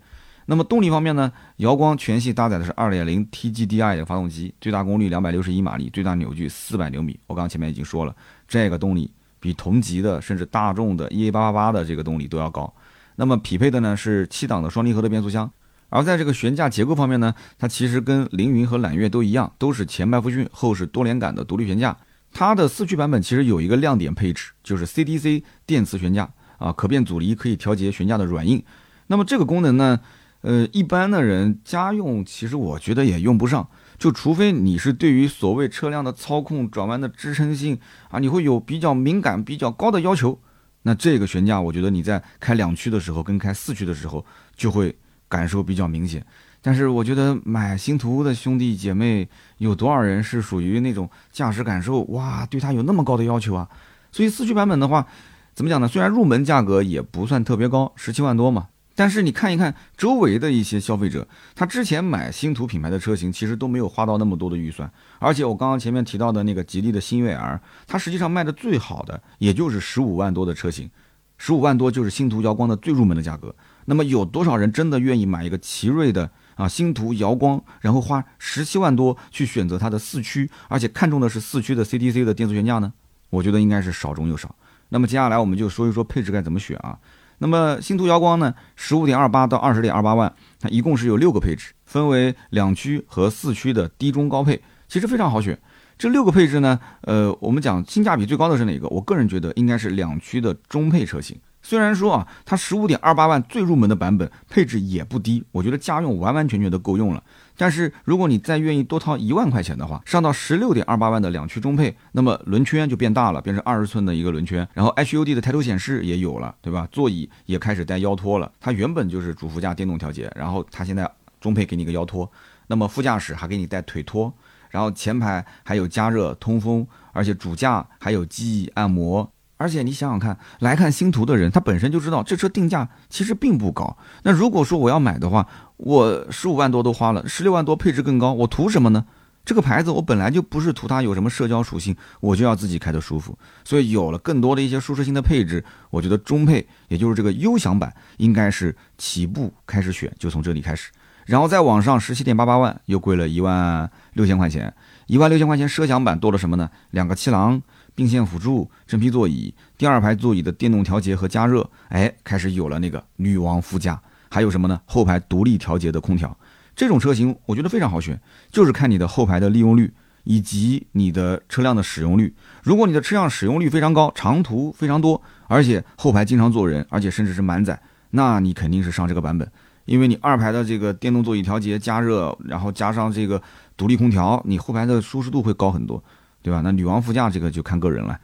那么动力方面呢？瑶光全系搭载的是 2.0TGDi 的发动机，最大功率261马力，最大扭矩400牛米。我刚刚前面已经说了，这个动力比同级的甚至大众的 EA888 的这个动力都要高。那么匹配的呢是七档的双离合的变速箱。而在这个悬架结构方面呢，它其实跟凌云和揽月都一样，都是前麦弗逊，后是多连杆的独立悬架。它的四驱版本其实有一个亮点配置，就是 CDC 电磁悬架啊，可变阻尼，可以调节悬架的软硬。那么这个功能呢？呃，一般的人家用其实我觉得也用不上，就除非你是对于所谓车辆的操控、转弯的支撑性啊，你会有比较敏感、比较高的要求，那这个悬架我觉得你在开两驱的时候跟开四驱的时候就会感受比较明显。但是我觉得买星途的兄弟姐妹有多少人是属于那种驾驶感受哇，对它有那么高的要求啊？所以四驱版本的话，怎么讲呢？虽然入门价格也不算特别高，十七万多嘛。但是你看一看周围的一些消费者，他之前买星途品牌的车型，其实都没有花到那么多的预算。而且我刚刚前面提到的那个吉利的星越 R，它实际上卖的最好的也就是十五万多的车型，十五万多就是星途瑶光的最入门的价格。那么有多少人真的愿意买一个奇瑞的啊星途瑶光，然后花十七万多去选择它的四驱，而且看中的是四驱的 CTC 的电磁悬架呢？我觉得应该是少中有少。那么接下来我们就说一说配置该怎么选啊。那么星途瑶光呢，十五点二八到二十点二八万，它一共是有六个配置，分为两驱和四驱的低中高配，其实非常好选。这六个配置呢，呃，我们讲性价比最高的是哪个？我个人觉得应该是两驱的中配车型。虽然说啊，它十五点二八万最入门的版本配置也不低，我觉得家用完完全全的够用了。但是如果你再愿意多掏一万块钱的话，上到十六点二八万的两驱中配，那么轮圈就变大了，变成二十寸的一个轮圈，然后 HUD 的抬头显示也有了，对吧？座椅也开始带腰托了。它原本就是主副驾电动调节，然后它现在中配给你个腰托，那么副驾驶还给你带腿托，然后前排还有加热、通风，而且主驾还有记忆按摩。而且你想想看，来看星途的人，他本身就知道这车定价其实并不高。那如果说我要买的话，我十五万多都花了，十六万多配置更高，我图什么呢？这个牌子我本来就不是图它有什么社交属性，我就要自己开的舒服。所以有了更多的一些舒适性的配置，我觉得中配，也就是这个优享版，应该是起步开始选，就从这里开始，然后再往上十七点八八万，又贵了一万六千块钱，一万六千块钱奢享版多了什么呢？两个气囊。并线辅助、真皮座椅、第二排座椅的电动调节和加热，哎，开始有了那个女王副驾，还有什么呢？后排独立调节的空调。这种车型我觉得非常好选，就是看你的后排的利用率以及你的车辆的使用率。如果你的车辆使用率非常高，长途非常多，而且后排经常坐人，而且甚至是满载，那你肯定是上这个版本，因为你二排的这个电动座椅调节、加热，然后加上这个独立空调，你后排的舒适度会高很多。对吧？那女王副驾这个就看个人了，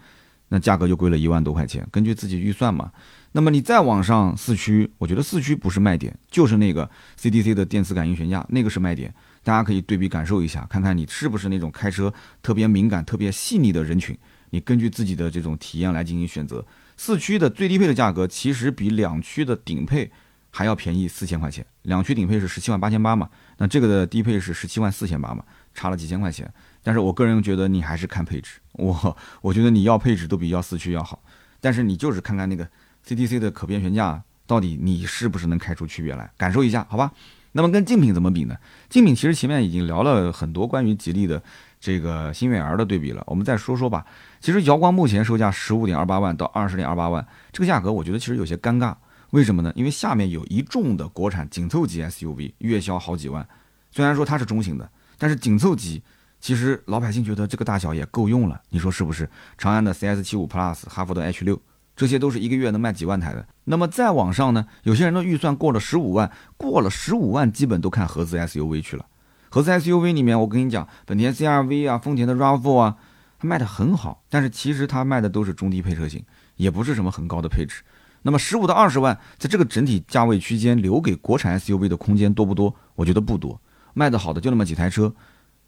那价格就贵了一万多块钱，根据自己预算嘛。那么你再往上四驱，我觉得四驱不是卖点，就是那个 CDC 的电磁感应悬架，那个是卖点。大家可以对比感受一下，看看你是不是那种开车特别敏感、特别细腻的人群。你根据自己的这种体验来进行选择。四驱的最低配的价格其实比两驱的顶配还要便宜四千块钱，两驱顶配是十七万八千八嘛，那这个的低配是十七万四千八嘛，差了几千块钱。但是我个人觉得你还是看配置，我我觉得你要配置都比要四驱要好，但是你就是看看那个 CTC 的可变悬架到底你是不是能开出区别来，感受一下，好吧？那么跟竞品怎么比呢？竞品其实前面已经聊了很多关于吉利的这个新悦 R 的对比了，我们再说说吧。其实瑶光目前售价十五点二八万到二十点二八万，这个价格我觉得其实有些尴尬，为什么呢？因为下面有一众的国产紧凑级 SUV，月销好几万，虽然说它是中型的，但是紧凑级。其实老百姓觉得这个大小也够用了，你说是不是？长安的 CS 七五 Plus、哈弗的 H 六，这些都是一个月能卖几万台的。那么再往上呢？有些人的预算过了十五万，过了十五万，基本都看合资 SUV 去了。合资 SUV 里面，我跟你讲，本田 CR-V 啊，丰田的 RAV4 啊，它卖的很好，但是其实它卖的都是中低配车型，也不是什么很高的配置。那么十五到二十万，在这个整体价位区间，留给国产 SUV 的空间多不多？我觉得不多，卖的好的就那么几台车。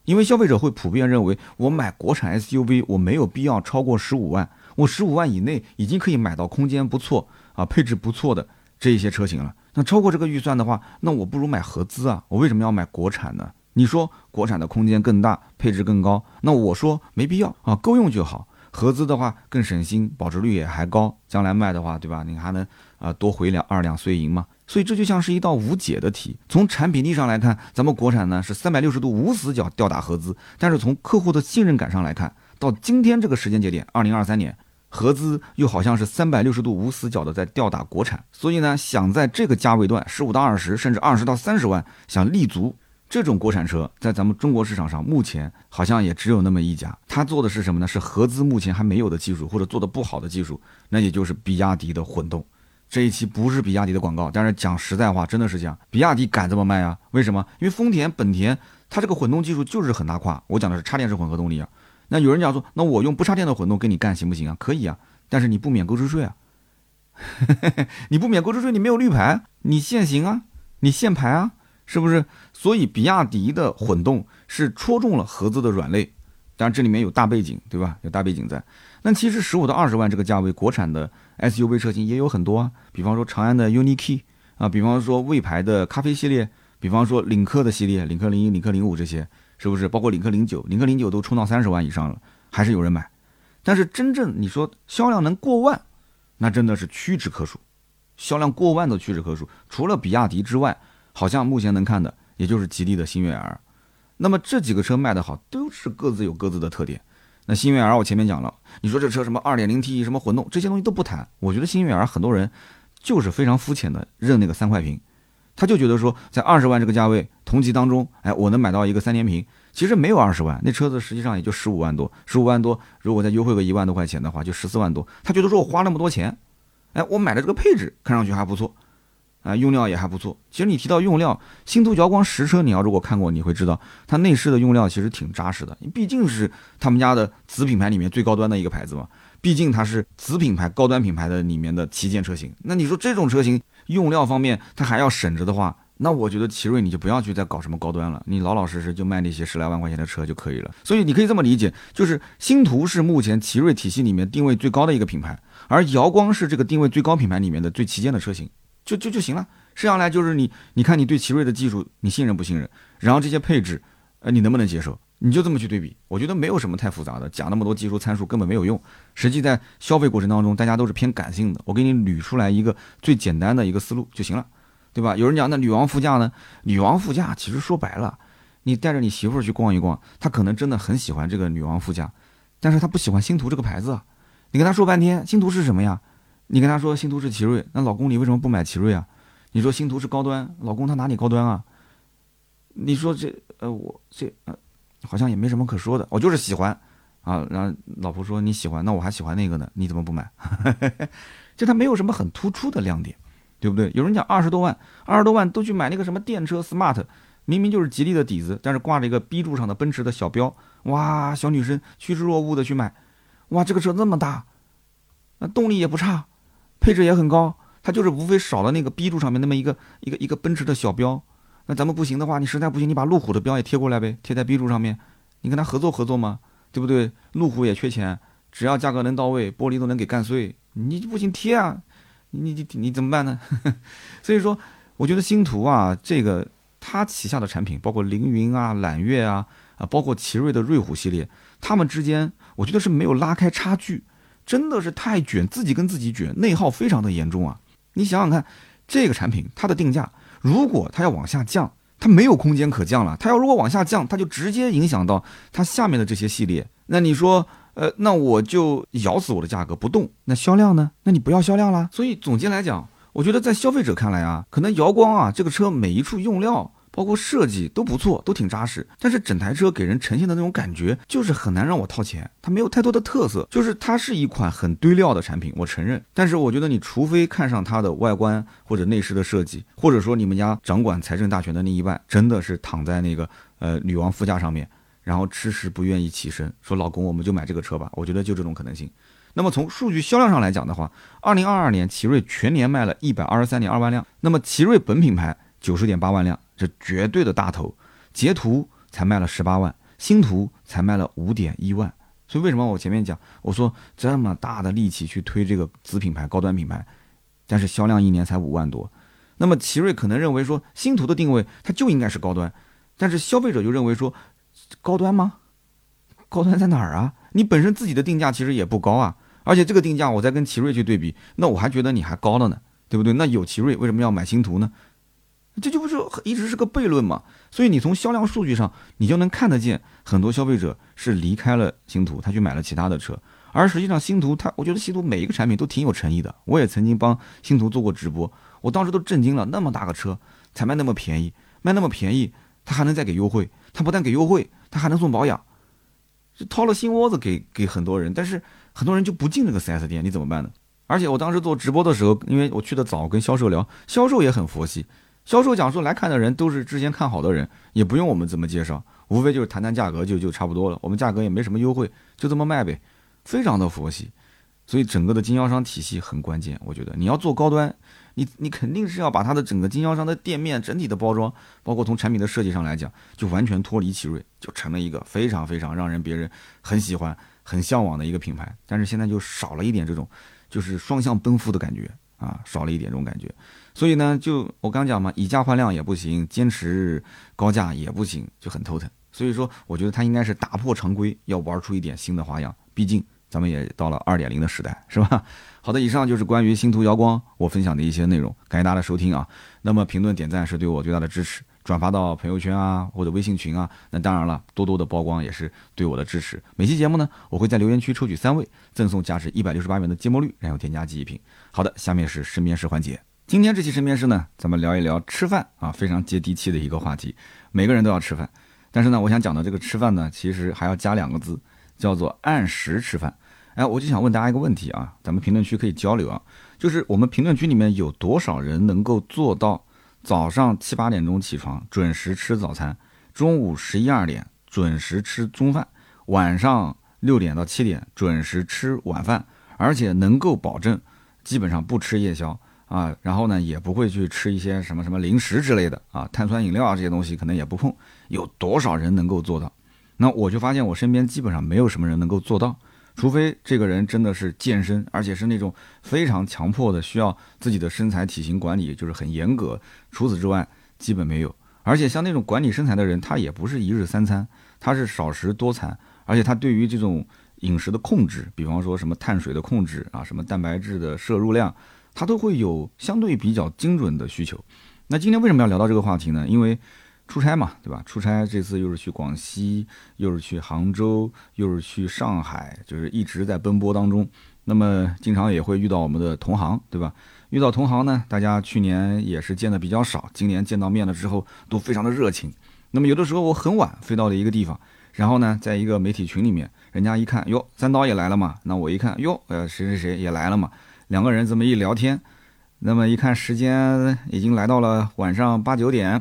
因为消费者会普遍认为，我买国产 SUV 我没有必要超过十五万，我十五万以内已经可以买到空间不错啊、配置不错的这一些车型了。那超过这个预算的话，那我不如买合资啊，我为什么要买国产呢？你说国产的空间更大，配置更高，那我说没必要啊，够用就好。合资的话更省心，保值率也还高，将来卖的话，对吧？你还能啊多回两二两碎银嘛。所以这就像是一道无解的题。从产品力上来看，咱们国产呢是三百六十度无死角吊打合资，但是从客户的信任感上来看，到今天这个时间节点，二零二三年，合资又好像是三百六十度无死角的在吊打国产。所以呢，想在这个价位段十五到二十，甚至二十到三十万，想立足。这种国产车在咱们中国市场上，目前好像也只有那么一家。他做的是什么呢？是合资目前还没有的技术，或者做的不好的技术，那也就是比亚迪的混动。这一期不是比亚迪的广告，但是讲实在话，真的是这样。比亚迪敢这么卖啊？为什么？因为丰田、本田它这个混动技术就是很大跨。我讲的是插电式混合动力啊。那有人讲说，那我用不插电的混动跟你干行不行啊？可以啊，但是你不免购置税啊。你不免购置税，你没有绿牌，你限行啊，你限牌啊。是不是？所以比亚迪的混动是戳中了合资的软肋，当然这里面有大背景，对吧？有大背景在。那其实十五到二十万这个价位，国产的 SUV 车型也有很多啊，比方说长安的 UNI-K 啊，比方说魏牌的咖啡系列，比方说领克的系列，领克零一、领克零五这些，是不是？包括领克零九，领克零九都冲到三十万以上了，还是有人买。但是真正你说销量能过万，那真的是屈指可数，销量过万的屈指可数。除了比亚迪之外。好像目前能看的，也就是吉利的星越 R，那么这几个车卖得好，都是各自有各自的特点。那星越 R 我前面讲了，你说这车什么 2.0T 什么混动这些东西都不谈，我觉得星越 R 很多人就是非常肤浅的认那个三块屏，他就觉得说在二十万这个价位同级当中，哎，我能买到一个三连屏，其实没有二十万，那车子实际上也就十五万多，十五万多，如果再优惠个一万多块钱的话，就十四万多。他觉得说我花那么多钱，哎，我买的这个配置看上去还不错。啊，用料也还不错。其实你提到用料，星途瑶光实车，你要如果看过，你会知道它内饰的用料其实挺扎实的。毕竟是他们家的子品牌里面最高端的一个牌子嘛，毕竟它是子品牌高端品牌的里面的旗舰车型。那你说这种车型用料方面它还要省着的话，那我觉得奇瑞你就不要去再搞什么高端了，你老老实实就卖那些十来万块钱的车就可以了。所以你可以这么理解，就是星途是目前奇瑞体系里面定位最高的一个品牌，而瑶光是这个定位最高品牌里面的最旗舰的车型。就就就行了，剩下来就是你，你看你对奇瑞的技术你信任不信任？然后这些配置，呃，你能不能接受？你就这么去对比，我觉得没有什么太复杂的，讲那么多技术参数根本没有用。实际在消费过程当中，大家都是偏感性的。我给你捋出来一个最简单的一个思路就行了，对吧？有人讲那女王副驾呢？女王副驾其实说白了，你带着你媳妇儿去逛一逛，她可能真的很喜欢这个女王副驾，但是她不喜欢星途这个牌子。你跟她说半天，星途是什么呀？你跟她说星途是奇瑞，那老公你为什么不买奇瑞啊？你说星途是高端，老公他哪里高端啊？你说这呃我这呃好像也没什么可说的，我就是喜欢啊。然后老婆说你喜欢，那我还喜欢那个呢，你怎么不买？就他没有什么很突出的亮点，对不对？有人讲二十多万，二十多万都去买那个什么电车 smart，明明就是吉利的底子，但是挂着一个 B 柱上的奔驰的小标，哇，小女生趋之若鹜的去买，哇，这个车那么大，那动力也不差。配置也很高，它就是无非少了那个 B 柱上面那么一个一个一个奔驰的小标。那咱们不行的话，你实在不行，你把路虎的标也贴过来呗，贴在 B 柱上面，你跟他合作合作嘛，对不对？路虎也缺钱，只要价格能到位，玻璃都能给干碎，你不行贴啊，你你你怎么办呢？所以说，我觉得星途啊，这个它旗下的产品，包括凌云啊、揽月啊啊，包括奇瑞的瑞虎系列，他们之间，我觉得是没有拉开差距。真的是太卷，自己跟自己卷，内耗非常的严重啊！你想想看，这个产品它的定价，如果它要往下降，它没有空间可降了。它要如果往下降，它就直接影响到它下面的这些系列。那你说，呃，那我就咬死我的价格不动，那销量呢？那你不要销量了。所以总结来讲，我觉得在消费者看来啊，可能瑶光啊这个车每一处用料。包括设计都不错，都挺扎实，但是整台车给人呈现的那种感觉就是很难让我掏钱，它没有太多的特色，就是它是一款很堆料的产品，我承认。但是我觉得你除非看上它的外观或者内饰的设计，或者说你们家掌管财政大权的另一半真的是躺在那个呃女王副驾上面，然后迟迟不愿意起身说老公我们就买这个车吧，我觉得就这种可能性。那么从数据销量上来讲的话，二零二二年奇瑞全年卖了一百二十三点二万辆，那么奇瑞本品牌九十点八万辆。这绝对的大头，捷途才卖了十八万，星途才卖了五点一万。所以为什么我前面讲，我说这么大的力气去推这个子品牌、高端品牌，但是销量一年才五万多。那么奇瑞可能认为说，星途的定位它就应该是高端，但是消费者就认为说，高端吗？高端在哪儿啊？你本身自己的定价其实也不高啊，而且这个定价我再跟奇瑞去对比，那我还觉得你还高了呢，对不对？那有奇瑞为什么要买星途呢？这就不是一直是个悖论嘛？所以你从销量数据上，你就能看得见很多消费者是离开了星途，他去买了其他的车，而实际上星途它，我觉得星途每一个产品都挺有诚意的。我也曾经帮星途做过直播。我当时都震惊了，那么大个车才卖那么便宜，卖那么便宜，他还能再给优惠？他不但给优惠，他还能送保养，就掏了心窝子给给很多人。但是很多人就不进这个 4S 店，你怎么办呢？而且我当时做直播的时候，因为我去的早，跟销售聊，销售也很佛系。销售讲述来看的人都是之前看好的人，也不用我们怎么介绍，无非就是谈谈价格就就差不多了。我们价格也没什么优惠，就这么卖呗，非常的佛系。所以整个的经销商体系很关键，我觉得你要做高端。你你肯定是要把它的整个经销商的店面整体的包装，包括从产品的设计上来讲，就完全脱离奇瑞，就成了一个非常非常让人别人很喜欢、很向往的一个品牌。但是现在就少了一点这种，就是双向奔赴的感觉啊，少了一点这种感觉。所以呢，就我刚讲嘛，以价换量也不行，坚持高价也不行，就很头疼。所以说，我觉得它应该是打破常规，要玩出一点新的花样。毕竟咱们也到了 二点零的时代，是吧？好的，以上就是关于星途瑶光我分享的一些内容，感谢大家的收听啊。那么评论点赞是对我最大的支持，转发到朋友圈啊或者微信群啊，那当然了，多多的曝光也是对我的支持。每期节目呢，我会在留言区抽取三位，赠送价值一百六十八元的芥末绿燃油添加记忆品。好的，下面是身边事环节。今天这期身边事呢，咱们聊一聊吃饭啊，非常接地气的一个话题。每个人都要吃饭，但是呢，我想讲的这个吃饭呢，其实还要加两个字，叫做按时吃饭。哎，我就想问大家一个问题啊，咱们评论区可以交流啊，就是我们评论区里面有多少人能够做到早上七八点钟起床准时吃早餐，中午十一二点准时吃中饭，晚上六点到七点准时吃晚饭，而且能够保证基本上不吃夜宵啊，然后呢也不会去吃一些什么什么零食之类的啊，碳酸饮料啊这些东西可能也不碰，有多少人能够做到？那我就发现我身边基本上没有什么人能够做到。除非这个人真的是健身，而且是那种非常强迫的，需要自己的身材体型管理，就是很严格。除此之外，基本没有。而且像那种管理身材的人，他也不是一日三餐，他是少食多餐，而且他对于这种饮食的控制，比方说什么碳水的控制啊，什么蛋白质的摄入量，他都会有相对比较精准的需求。那今天为什么要聊到这个话题呢？因为。出差嘛，对吧？出差这次又是去广西，又是去杭州，又是去上海，就是一直在奔波当中。那么经常也会遇到我们的同行，对吧？遇到同行呢，大家去年也是见的比较少，今年见到面了之后都非常的热情。那么有的时候我很晚飞到了一个地方，然后呢，在一个媒体群里面，人家一看，哟，三刀也来了嘛？那我一看，哟，呃，谁谁谁也来了嘛？两个人这么一聊天，那么一看时间已经来到了晚上八九点。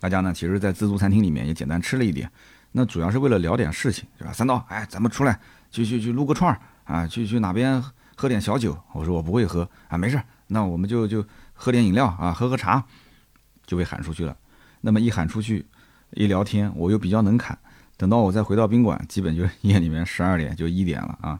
大家呢，其实，在自助餐厅里面也简单吃了一点，那主要是为了聊点事情，是吧？三刀，哎，咱们出来去去去撸个串儿啊，去去哪边喝点小酒？我说我不会喝啊，没事，那我们就就喝点饮料啊，喝喝茶，就被喊出去了。那么一喊出去，一聊天，我又比较能侃，等到我再回到宾馆，基本就夜里面十二点就一点了啊。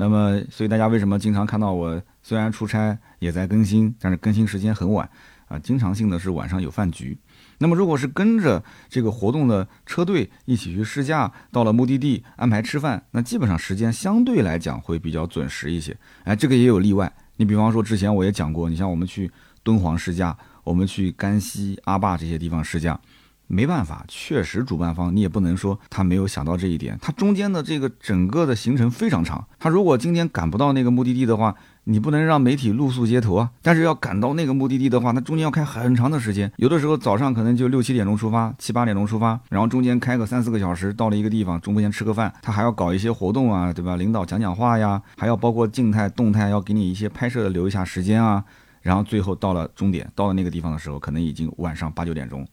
那么，所以大家为什么经常看到我虽然出差也在更新，但是更新时间很晚啊？经常性的是晚上有饭局。那么，如果是跟着这个活动的车队一起去试驾，到了目的地安排吃饭，那基本上时间相对来讲会比较准时一些。哎，这个也有例外。你比方说，之前我也讲过，你像我们去敦煌试驾，我们去甘西、阿坝这些地方试驾，没办法，确实主办方你也不能说他没有想到这一点，他中间的这个整个的行程非常长，他如果今天赶不到那个目的地的话。你不能让媒体露宿街头啊！但是要赶到那个目的地的话，那中间要开很长的时间。有的时候早上可能就六七点钟出发，七八点钟出发，然后中间开个三四个小时，到了一个地方，中间吃个饭，他还要搞一些活动啊，对吧？领导讲讲话呀，还要包括静态、动态，要给你一些拍摄的留一下时间啊。然后最后到了终点，到了那个地方的时候，可能已经晚上八九点钟，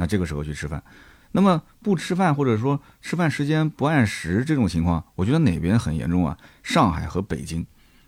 那这个时候去吃饭，那么不吃饭或者说吃饭时间不按时这种情况，我觉得哪边很严重啊？上海和北京。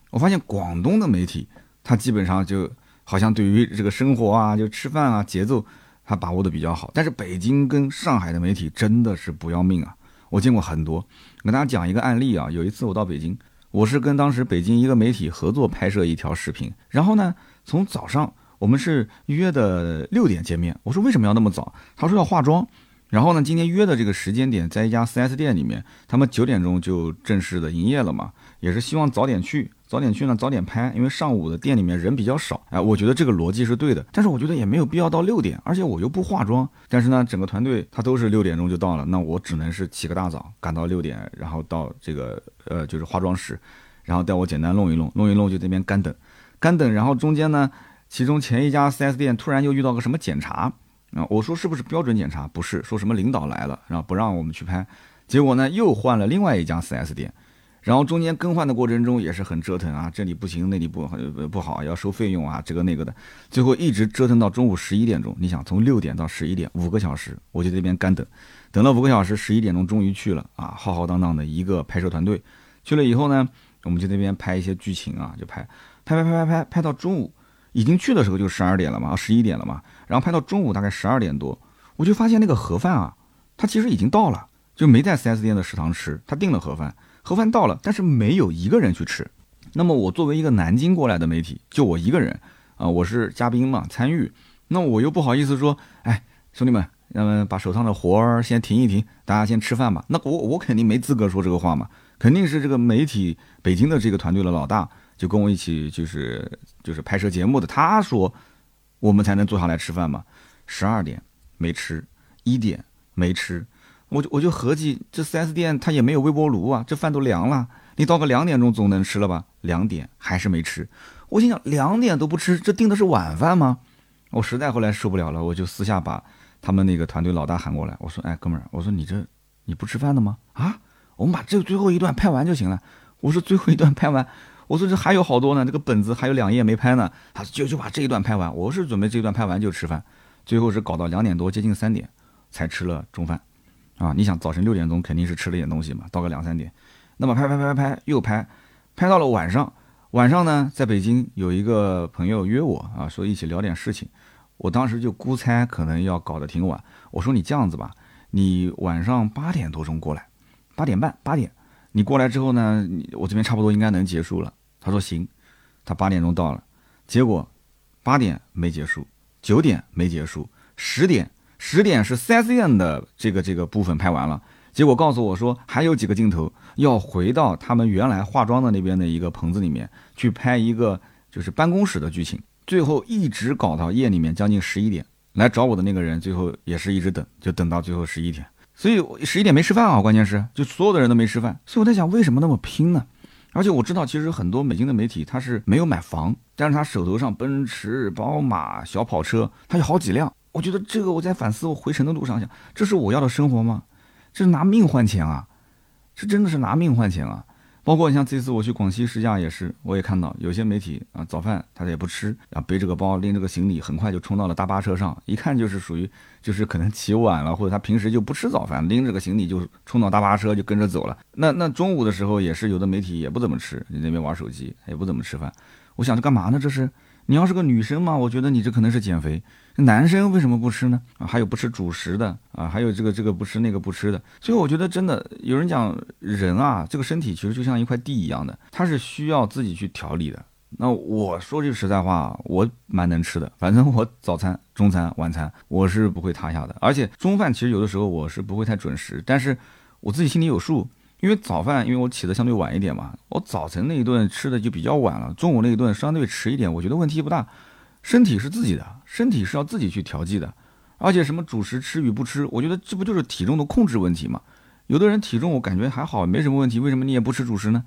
我发现广东的媒体，他基本上就好像对于这个生活啊，就吃饭啊节奏，他把握的比较好。但是北京跟上海的媒体真的是不要命啊！我见过很多。跟大家讲一个案例啊，有一次我到北京，我是跟当时北京一个媒体合作拍摄一条视频，然后呢，从早上我们是约的六点见面，我说为什么要那么早？他说要化妆。然后呢，今天约的这个时间点在一家 4S 店里面，他们九点钟就正式的营业了嘛，也是希望早点去，早点去呢，早点拍，因为上午的店里面人比较少。哎，我觉得这个逻辑是对的，但是我觉得也没有必要到六点，而且我又不化妆。但是呢，整个团队他都是六点钟就到了，那我只能是起个大早赶到六点，然后到这个呃就是化妆室，然后带我简单弄一弄，弄一弄就那边干等，干等，然后中间呢，其中前一家 4S 店突然又遇到个什么检查。啊，我说是不是标准检查？不是，说什么领导来了，然后不让我们去拍。结果呢，又换了另外一家 4S 店，然后中间更换的过程中也是很折腾啊，这里不行，那里不不好，要收费用啊，这个那个的。最后一直折腾到中午十一点钟。你想，从六点到十一点，五个小时，我就这边干等，等了五个小时，十一点钟终于去了啊，浩浩荡荡的一个拍摄团队去了以后呢，我们就那边拍一些剧情啊，就拍拍拍拍拍拍，拍到中午。已经去的时候就十二点了嘛，十一点了嘛，然后拍到中午大概十二点多，我就发现那个盒饭啊，他其实已经到了，就没在 4S 店的食堂吃，他订了盒饭，盒饭到了，但是没有一个人去吃。那么我作为一个南京过来的媒体，就我一个人啊，我是嘉宾嘛，参与，那我又不好意思说，哎，兄弟们，那么把手上的活儿先停一停，大家先吃饭吧。那我我肯定没资格说这个话嘛，肯定是这个媒体北京的这个团队的老大。就跟我一起就是就是拍摄节目的，他说我们才能坐下来吃饭嘛。十二点没吃，一点没吃，我就我就合计这 4S 店他也没有微波炉啊，这饭都凉了，你到个两点钟总能吃了吧？两点还是没吃，我心想两点都不吃，这订的是晚饭吗？我实在后来受不了了，我就私下把他们那个团队老大喊过来，我说：“哎，哥们儿，我说你这你不吃饭的吗？啊，我们把这最后一段拍完就行了。”我说最后一段拍完。我说这还有好多呢，这个本子还有两页没拍呢。他就就把这一段拍完。我是准备这一段拍完就吃饭，最后是搞到两点多，接近三点才吃了中饭。啊，你想早晨六点钟肯定是吃了点东西嘛，到个两三点，那么拍拍拍拍拍又拍，拍到了晚上。晚上呢，在北京有一个朋友约我啊，说一起聊点事情。我当时就估猜可能要搞得挺晚。我说你这样子吧，你晚上八点多钟过来，八点半八点，你过来之后呢，我这边差不多应该能结束了。他说行，他八点钟到了，结果八点没结束，九点没结束，十点十点是四 S 店的这个这个部分拍完了，结果告诉我说还有几个镜头要回到他们原来化妆的那边的一个棚子里面去拍一个就是办公室的剧情，最后一直搞到夜里面将近十一点，来找我的那个人最后也是一直等，就等到最后十一点，所以十一点没吃饭啊，关键是就所有的人都没吃饭，所以我在想为什么那么拼呢？而且我知道，其实很多美金的媒体他是没有买房，但是他手头上奔驰、宝马、小跑车，他有好几辆。我觉得这个我在反思，我回程的路上想，这是我要的生活吗？这是拿命换钱啊！这真的是拿命换钱啊！包括你像这次我去广西试驾也是，我也看到有些媒体啊，早饭他也不吃，啊背着个包拎着个行李，很快就冲到了大巴车上，一看就是属于就是可能起晚了，或者他平时就不吃早饭，拎着个行李就冲到大巴车就跟着走了。那那中午的时候也是有的媒体也不怎么吃，你那边玩手机也不怎么吃饭。我想这干嘛呢？这是。你要是个女生嘛，我觉得你这可能是减肥。男生为什么不吃呢？啊，还有不吃主食的啊，还有这个这个不吃那个不吃的。所以我觉得真的有人讲人啊，这个身体其实就像一块地一样的，它是需要自己去调理的。那我说句实在话，我蛮能吃的，反正我早餐、中餐、晚餐我是不会塌下的。而且中饭其实有的时候我是不会太准时，但是我自己心里有数。因为早饭，因为我起的相对晚一点嘛，我早晨那一顿吃的就比较晚了，中午那一顿相对迟一点，我觉得问题不大。身体是自己的，身体是要自己去调剂的，而且什么主食吃与不吃，我觉得这不就是体重的控制问题吗？有的人体重我感觉还好，没什么问题，为什么你也不吃主食呢？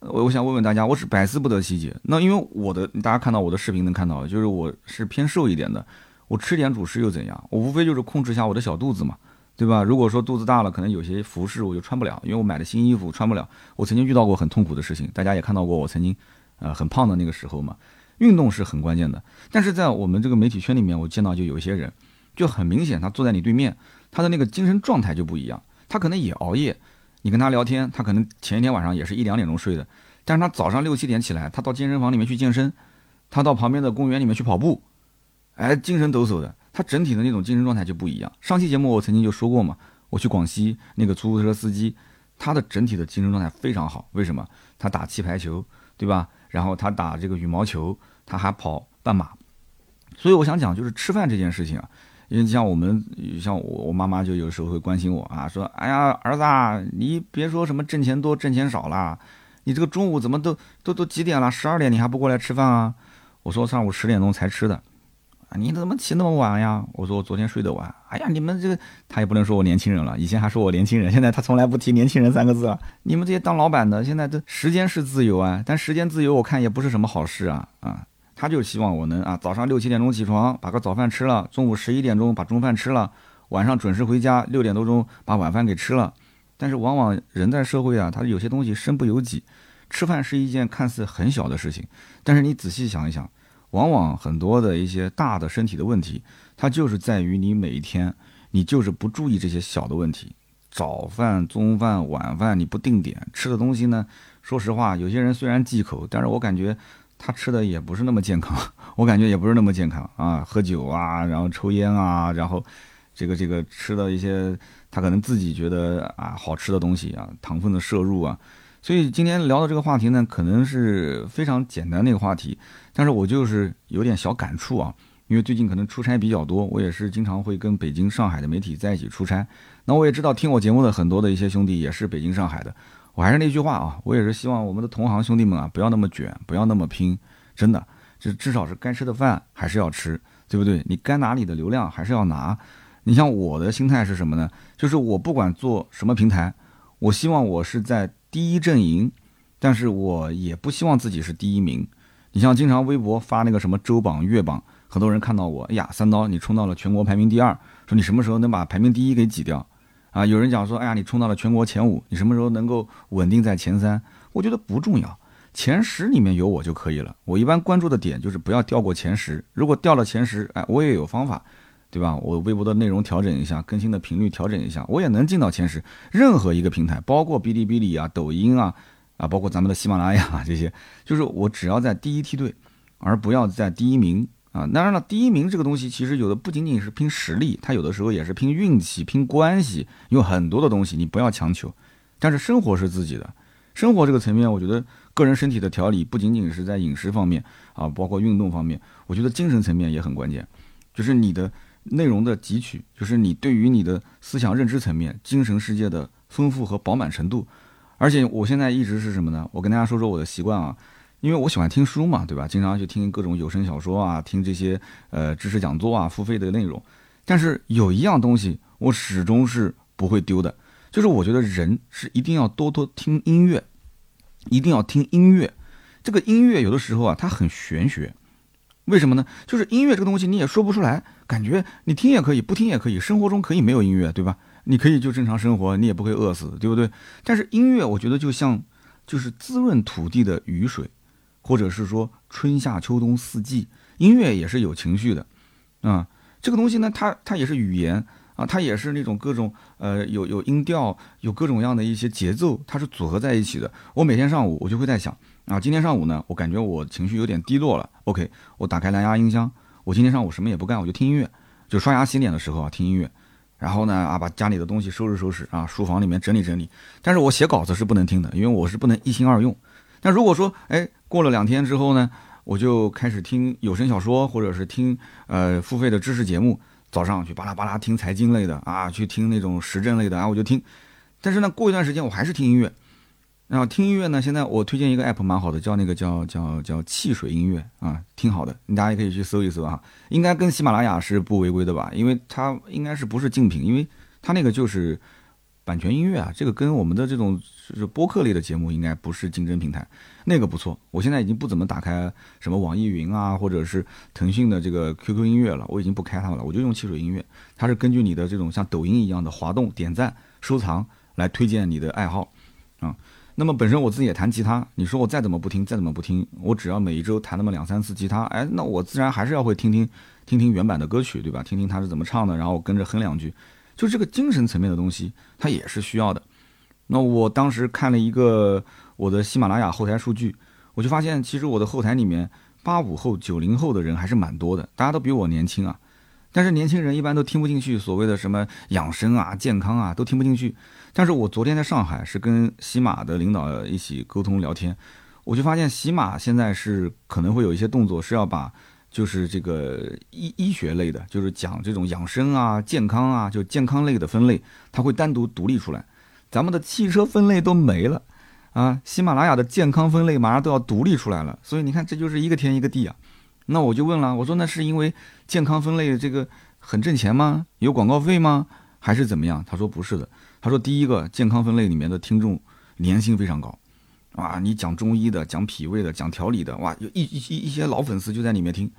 我我想问问大家，我是百思不得其解。那因为我的，大家看到我的视频能看到，就是我是偏瘦一点的，我吃点主食又怎样？我无非就是控制一下我的小肚子嘛。对吧？如果说肚子大了，可能有些服饰我就穿不了，因为我买的新衣服穿不了。我曾经遇到过很痛苦的事情，大家也看到过我曾经，呃，很胖的那个时候嘛。运动是很关键的，但是在我们这个媒体圈里面，我见到就有一些人，就很明显，他坐在你对面，他的那个精神状态就不一样。他可能也熬夜，你跟他聊天，他可能前一天晚上也是一两点钟睡的，但是他早上六七点起来，他到健身房里面去健身，他到旁边的公园里面去跑步，哎，精神抖擞的。他整体的那种精神状态就不一样。上期节目我曾经就说过嘛，我去广西那个出租车司机，他的整体的精神状态非常好。为什么？他打气排球，对吧？然后他打这个羽毛球，他还跑半马。所以我想讲，就是吃饭这件事情啊，因为像我们，像我我妈妈就有时候会关心我啊，说：“哎呀，儿子，啊，你别说什么挣钱多挣钱少啦，你这个中午怎么都都都几点了？十二点你还不过来吃饭啊？”我说：“上午十点钟才吃的。”啊你怎么起那么晚呀？我说我昨天睡得晚。哎呀，你们这个他也不能说我年轻人了，以前还说我年轻人，现在他从来不提年轻人三个字了。你们这些当老板的，现在这时间是自由啊，但时间自由我看也不是什么好事啊啊！他就希望我能啊，早上六七点钟起床，把个早饭吃了，中午十一点钟把中饭吃了，晚上准时回家，六点多钟把晚饭给吃了。但是往往人在社会啊，他有些东西身不由己，吃饭是一件看似很小的事情，但是你仔细想一想。往往很多的一些大的身体的问题，它就是在于你每一天，你就是不注意这些小的问题。早饭、中饭、晚饭你不定点吃的东西呢？说实话，有些人虽然忌口，但是我感觉他吃的也不是那么健康。我感觉也不是那么健康啊，喝酒啊，然后抽烟啊，然后这个这个吃的一些他可能自己觉得啊好吃的东西啊，糖分的摄入啊。所以今天聊的这个话题呢，可能是非常简单的一个话题，但是我就是有点小感触啊，因为最近可能出差比较多，我也是经常会跟北京、上海的媒体在一起出差。那我也知道听我节目的很多的一些兄弟也是北京、上海的，我还是那句话啊，我也是希望我们的同行兄弟们啊，不要那么卷，不要那么拼，真的，就至少是该吃的饭还是要吃，对不对？你该拿你的流量还是要拿。你像我的心态是什么呢？就是我不管做什么平台，我希望我是在。第一阵营，但是我也不希望自己是第一名。你像经常微博发那个什么周榜、月榜，很多人看到我，哎呀，三刀你冲到了全国排名第二，说你什么时候能把排名第一给挤掉？啊，有人讲说，哎呀，你冲到了全国前五，你什么时候能够稳定在前三？我觉得不重要，前十里面有我就可以了。我一般关注的点就是不要掉过前十，如果掉了前十，哎，我也有方法。对吧？我微博的内容调整一下，更新的频率调整一下，我也能进到前十。任何一个平台，包括哔哩哔哩啊、抖音啊，啊，包括咱们的喜马拉雅这些，就是我只要在第一梯队，而不要在第一名啊。当然了，第一名这个东西，其实有的不仅仅是拼实力，它有的时候也是拼运气、拼关系，有很多的东西你不要强求。但是生活是自己的，生活这个层面，我觉得个人身体的调理不仅仅是在饮食方面啊，包括运动方面，我觉得精神层面也很关键，就是你的。内容的汲取，就是你对于你的思想认知层面、精神世界的丰富和饱满程度。而且我现在一直是什么呢？我跟大家说说我的习惯啊，因为我喜欢听书嘛，对吧？经常去听各种有声小说啊，听这些呃知识讲座啊，付费的内容。但是有一样东西我始终是不会丢的，就是我觉得人是一定要多多听音乐，一定要听音乐。这个音乐有的时候啊，它很玄学。为什么呢？就是音乐这个东西你也说不出来，感觉你听也可以，不听也可以，生活中可以没有音乐，对吧？你可以就正常生活，你也不会饿死，对不对？但是音乐，我觉得就像就是滋润土地的雨水，或者是说春夏秋冬四季，音乐也是有情绪的，啊，这个东西呢，它它也是语言啊，它也是那种各种呃有有音调，有各种样的一些节奏，它是组合在一起的。我每天上午我就会在想。啊，今天上午呢，我感觉我情绪有点低落了。OK，我打开蓝牙音箱，我今天上午什么也不干，我就听音乐，就刷牙洗脸的时候啊听音乐，然后呢啊把家里的东西收拾收拾啊，书房里面整理整理。但是我写稿子是不能听的，因为我是不能一心二用。那如果说哎过了两天之后呢，我就开始听有声小说或者是听呃付费的知识节目，早上去巴拉巴拉听财经类的啊，去听那种时政类的啊，我就听。但是呢过一段时间我还是听音乐。然后听音乐呢，现在我推荐一个 app 蛮好的，叫那个叫叫叫汽水音乐啊，挺好的，你大家也可以去搜一搜啊。应该跟喜马拉雅是不违规的吧？因为它应该是不是竞品，因为它那个就是版权音乐啊，这个跟我们的这种就是播客类的节目应该不是竞争平台。那个不错，我现在已经不怎么打开什么网易云啊，或者是腾讯的这个 QQ 音乐了，我已经不开它了，我就用汽水音乐，它是根据你的这种像抖音一样的滑动、点赞、收藏来推荐你的爱好啊。那么本身我自己也弹吉他，你说我再怎么不听，再怎么不听，我只要每一周弹那么两三次吉他，哎，那我自然还是要会听听，听听原版的歌曲，对吧？听听他是怎么唱的，然后跟着哼两句，就这个精神层面的东西，它也是需要的。那我当时看了一个我的喜马拉雅后台数据，我就发现其实我的后台里面八五后、九零后的人还是蛮多的，大家都比我年轻啊。但是年轻人一般都听不进去所谓的什么养生啊、健康啊，都听不进去。但是我昨天在上海是跟喜马的领导一起沟通聊天，我就发现喜马现在是可能会有一些动作是要把就是这个医医学类的，就是讲这种养生啊、健康啊，就健康类的分类，它会单独独立出来。咱们的汽车分类都没了啊，喜马拉雅的健康分类马上都要独立出来了。所以你看，这就是一个天一个地啊。那我就问了，我说那是因为健康分类这个很挣钱吗？有广告费吗？还是怎么样？他说不是的。他说第一个健康分类里面的听众粘性非常高，啊，你讲中医的、讲脾胃的、讲调理的，哇，有一一一些老粉丝就在里面听，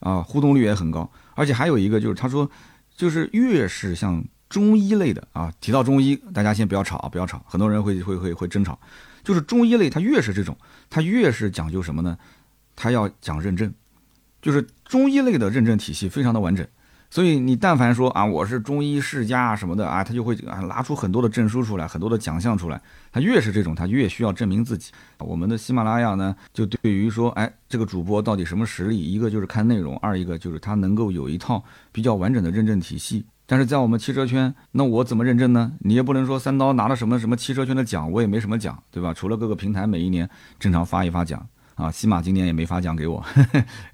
啊，互动率也很高。而且还有一个就是他说，就是越是像中医类的啊，提到中医，大家先不要吵啊，不要吵，很多人会会会会争吵。就是中医类，它越是这种，它越是讲究什么呢？它要讲认证。就是中医类的认证体系非常的完整，所以你但凡说啊我是中医世家啊什么的啊，他就会啊拿出很多的证书出来，很多的奖项出来。他越是这种，他越需要证明自己。我们的喜马拉雅呢，就对于说，哎，这个主播到底什么实力？一个就是看内容，二一个就是他能够有一套比较完整的认证体系。但是在我们汽车圈，那我怎么认证呢？你也不能说三刀拿了什么什么汽车圈的奖，我也没什么奖，对吧？除了各个平台每一年正常发一发奖。啊，西马今年也没发奖给我，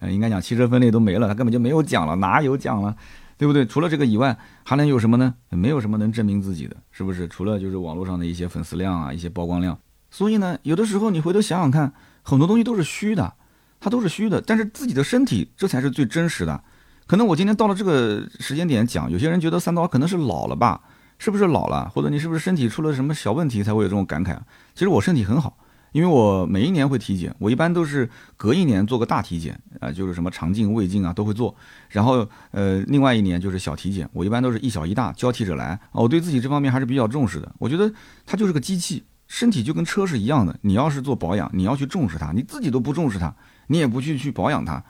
应该讲汽车分类都没了，他根本就没有奖了，哪有奖了，对不对？除了这个以外，还能有什么呢？没有什么能证明自己的，是不是？除了就是网络上的一些粉丝量啊，一些曝光量。所以呢，有的时候你回头想想看，很多东西都是虚的，它都是虚的。但是自己的身体，这才是最真实的。可能我今天到了这个时间点讲，有些人觉得三刀可能是老了吧？是不是老了？或者你是不是身体出了什么小问题才会有这种感慨？其实我身体很好。因为我每一年会体检，我一般都是隔一年做个大体检啊，就是什么肠镜、胃镜啊都会做。然后呃，另外一年就是小体检，我一般都是一小一大交替着来。我对自己这方面还是比较重视的。我觉得它就是个机器，身体就跟车是一样的。你要是做保养，你要去重视它，你自己都不重视它，你也不去去保养它，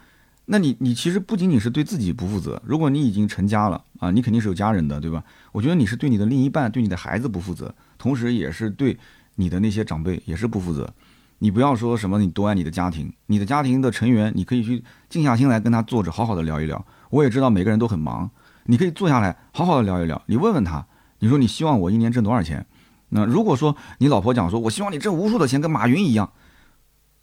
那你你其实不仅仅是对自己不负责。如果你已经成家了啊，你肯定是有家人的，对吧？我觉得你是对你的另一半、对你的孩子不负责，同时也是对。你的那些长辈也是不负责，你不要说什么你多爱你的家庭，你的家庭的成员，你可以去静下心来跟他坐着好好的聊一聊。我也知道每个人都很忙，你可以坐下来好好的聊一聊。你问问他，你说你希望我一年挣多少钱？那如果说你老婆讲说，我希望你挣无数的钱，跟马云一样，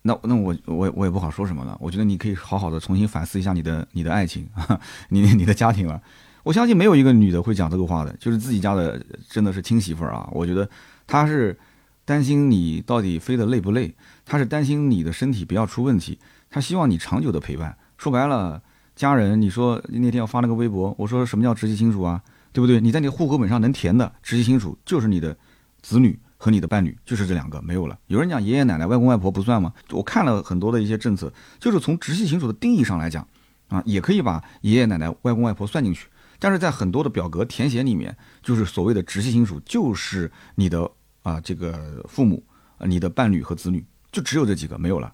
那那我我我也不好说什么了。我觉得你可以好好的重新反思一下你的你的爱情，你 你的家庭了。我相信没有一个女的会讲这个话的，就是自己家的真的是亲媳妇儿啊。我觉得她是。担心你到底飞得累不累？他是担心你的身体不要出问题，他希望你长久的陪伴。说白了，家人，你说那天我发了个微博，我说什么叫直系亲属啊？对不对？你在你户口本上能填的直系亲属就是你的子女和你的伴侣，就是这两个，没有了。有人讲爷爷奶奶、外公外婆不算吗？我看了很多的一些政策，就是从直系亲属的定义上来讲，啊，也可以把爷爷奶奶、外公外婆算进去。但是在很多的表格填写里面，就是所谓的直系亲属，就是你的。啊，这个父母，你的伴侣和子女就只有这几个，没有了。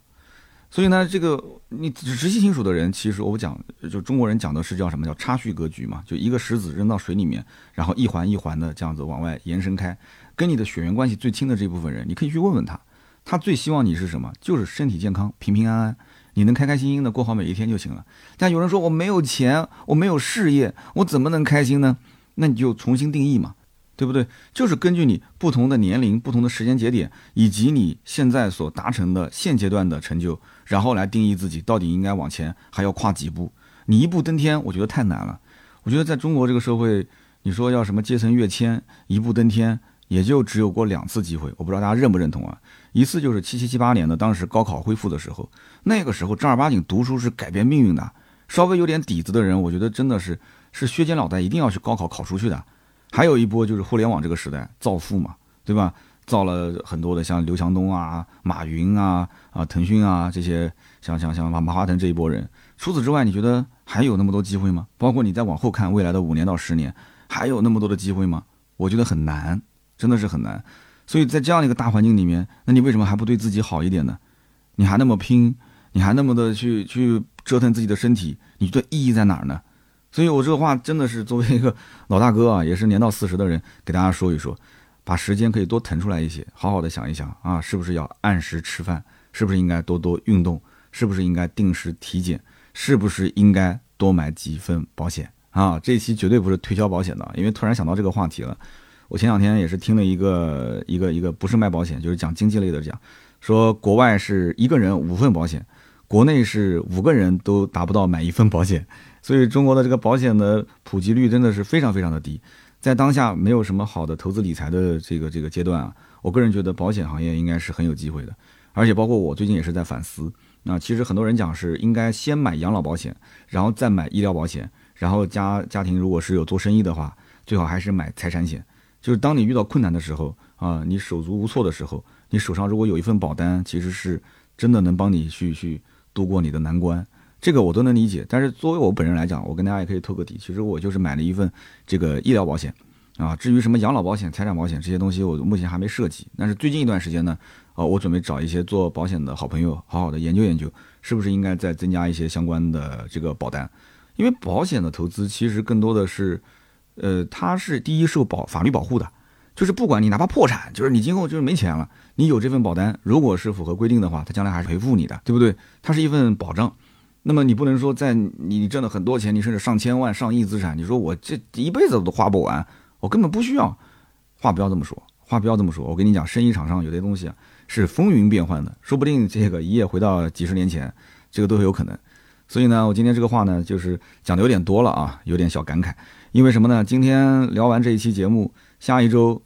所以呢，这个你直系亲属的人，其实我讲，就中国人讲的是叫什么叫差序格局嘛，就一个石子扔到水里面，然后一环一环的这样子往外延伸开。跟你的血缘关系最亲的这部分人，你可以去问问他，他最希望你是什么？就是身体健康、平平安安，你能开开心心的过好每一天就行了。但有人说我没有钱，我没有事业，我怎么能开心呢？那你就重新定义嘛。对不对？就是根据你不同的年龄、不同的时间节点，以及你现在所达成的现阶段的成就，然后来定义自己到底应该往前还要跨几步。你一步登天，我觉得太难了。我觉得在中国这个社会，你说要什么阶层跃迁、一步登天，也就只有过两次机会。我不知道大家认不认同啊？一次就是七七七八年的当时高考恢复的时候，那个时候正儿八经读书是改变命运的。稍微有点底子的人，我觉得真的是是削尖脑袋一定要去高考考出去的。还有一波就是互联网这个时代造富嘛，对吧？造了很多的像刘强东啊、马云啊、啊腾讯啊这些，像像像马马化腾这一波人。除此之外，你觉得还有那么多机会吗？包括你再往后看未来的五年到十年，还有那么多的机会吗？我觉得很难，真的是很难。所以在这样的一个大环境里面，那你为什么还不对自己好一点呢？你还那么拼，你还那么的去去折腾自己的身体，你觉得意义在哪儿呢？所以，我这个话真的是作为一个老大哥啊，也是年到四十的人，给大家说一说，把时间可以多腾出来一些，好好的想一想啊，是不是要按时吃饭？是不是应该多多运动？是不是应该定时体检？是不是应该多买几份保险啊，这期绝对不是推销保险的，因为突然想到这个话题了。我前两天也是听了一个一个一个不是卖保险，就是讲经济类的讲，说国外是一个人五份保险，国内是五个人都达不到买一份保险，所以中国的这个保险的普及率真的是非常非常的低。在当下没有什么好的投资理财的这个这个阶段啊，我个人觉得保险行业应该是很有机会的，而且包括我最近也是在反思。那其实很多人讲是应该先买养老保险，然后再买医疗保险，然后家家庭如果是有做生意的话，最好还是买财产险。就是当你遇到困难的时候啊，你手足无措的时候，你手上如果有一份保单，其实是真的能帮你去去度过你的难关。这个我都能理解。但是作为我本人来讲，我跟大家也可以透个底，其实我就是买了一份这个医疗保险啊。至于什么养老保险、财产保险这些东西，我目前还没涉及。但是最近一段时间呢，啊，我准备找一些做保险的好朋友，好好的研究研究。是不是应该再增加一些相关的这个保单？因为保险的投资其实更多的是，呃，它是第一受保法律保护的，就是不管你哪怕破产，就是你今后就是没钱了，你有这份保单，如果是符合规定的话，它将来还是赔付你的，对不对？它是一份保障。那么你不能说在你挣了很多钱，你甚至上千万、上亿资产，你说我这一辈子都花不完，我根本不需要。话不要这么说，话不要这么说。我跟你讲，生意场上有些东西啊。是风云变幻的，说不定这个一夜回到几十年前，这个都有可能。所以呢，我今天这个话呢，就是讲的有点多了啊，有点小感慨。因为什么呢？今天聊完这一期节目，下一周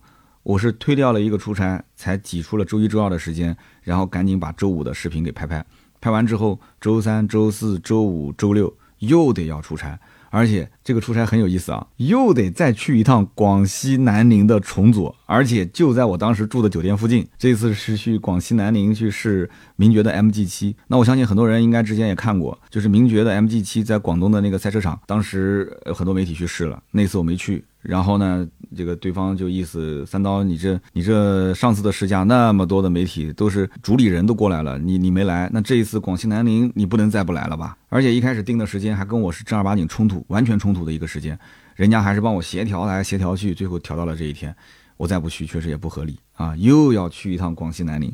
我是推掉了一个出差，才挤出了周一、周二的时间，然后赶紧把周五的视频给拍拍。拍完之后，周三、周四周五、周六又得要出差。而且这个出差很有意思啊，又得再去一趟广西南宁的崇左，而且就在我当时住的酒店附近。这次是去广西南宁去试名爵的 MG 七。那我相信很多人应该之前也看过，就是名爵的 MG 七在广东的那个赛车场，当时有很多媒体去试了，那次我没去。然后呢，这个对方就意思三刀，你这你这上次的试驾那么多的媒体都是主理人都过来了，你你没来，那这一次广西南宁你不能再不来了吧？而且一开始定的时间还跟我是正儿八经冲突，完全冲突的一个时间，人家还是帮我协调来协调去，最后调到了这一天，我再不去确实也不合理啊，又要去一趟广西南宁，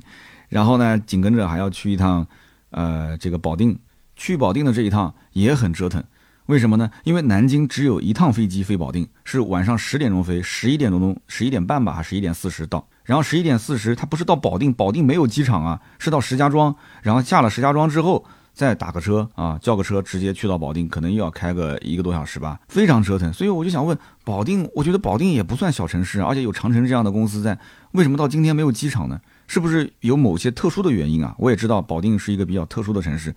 然后呢紧跟着还要去一趟，呃这个保定，去保定的这一趟也很折腾。为什么呢？因为南京只有一趟飞机飞保定，是晚上十点钟飞，十一点钟钟，十一点半吧，十一点四十到。然后十一点四十，它不是到保定，保定没有机场啊，是到石家庄。然后下了石家庄之后，再打个车啊，叫个车直接去到保定，可能又要开个一个多小时吧，非常折腾。所以我就想问，保定，我觉得保定也不算小城市，而且有长城这样的公司在，为什么到今天没有机场呢？是不是有某些特殊的原因啊？我也知道保定是一个比较特殊的城市，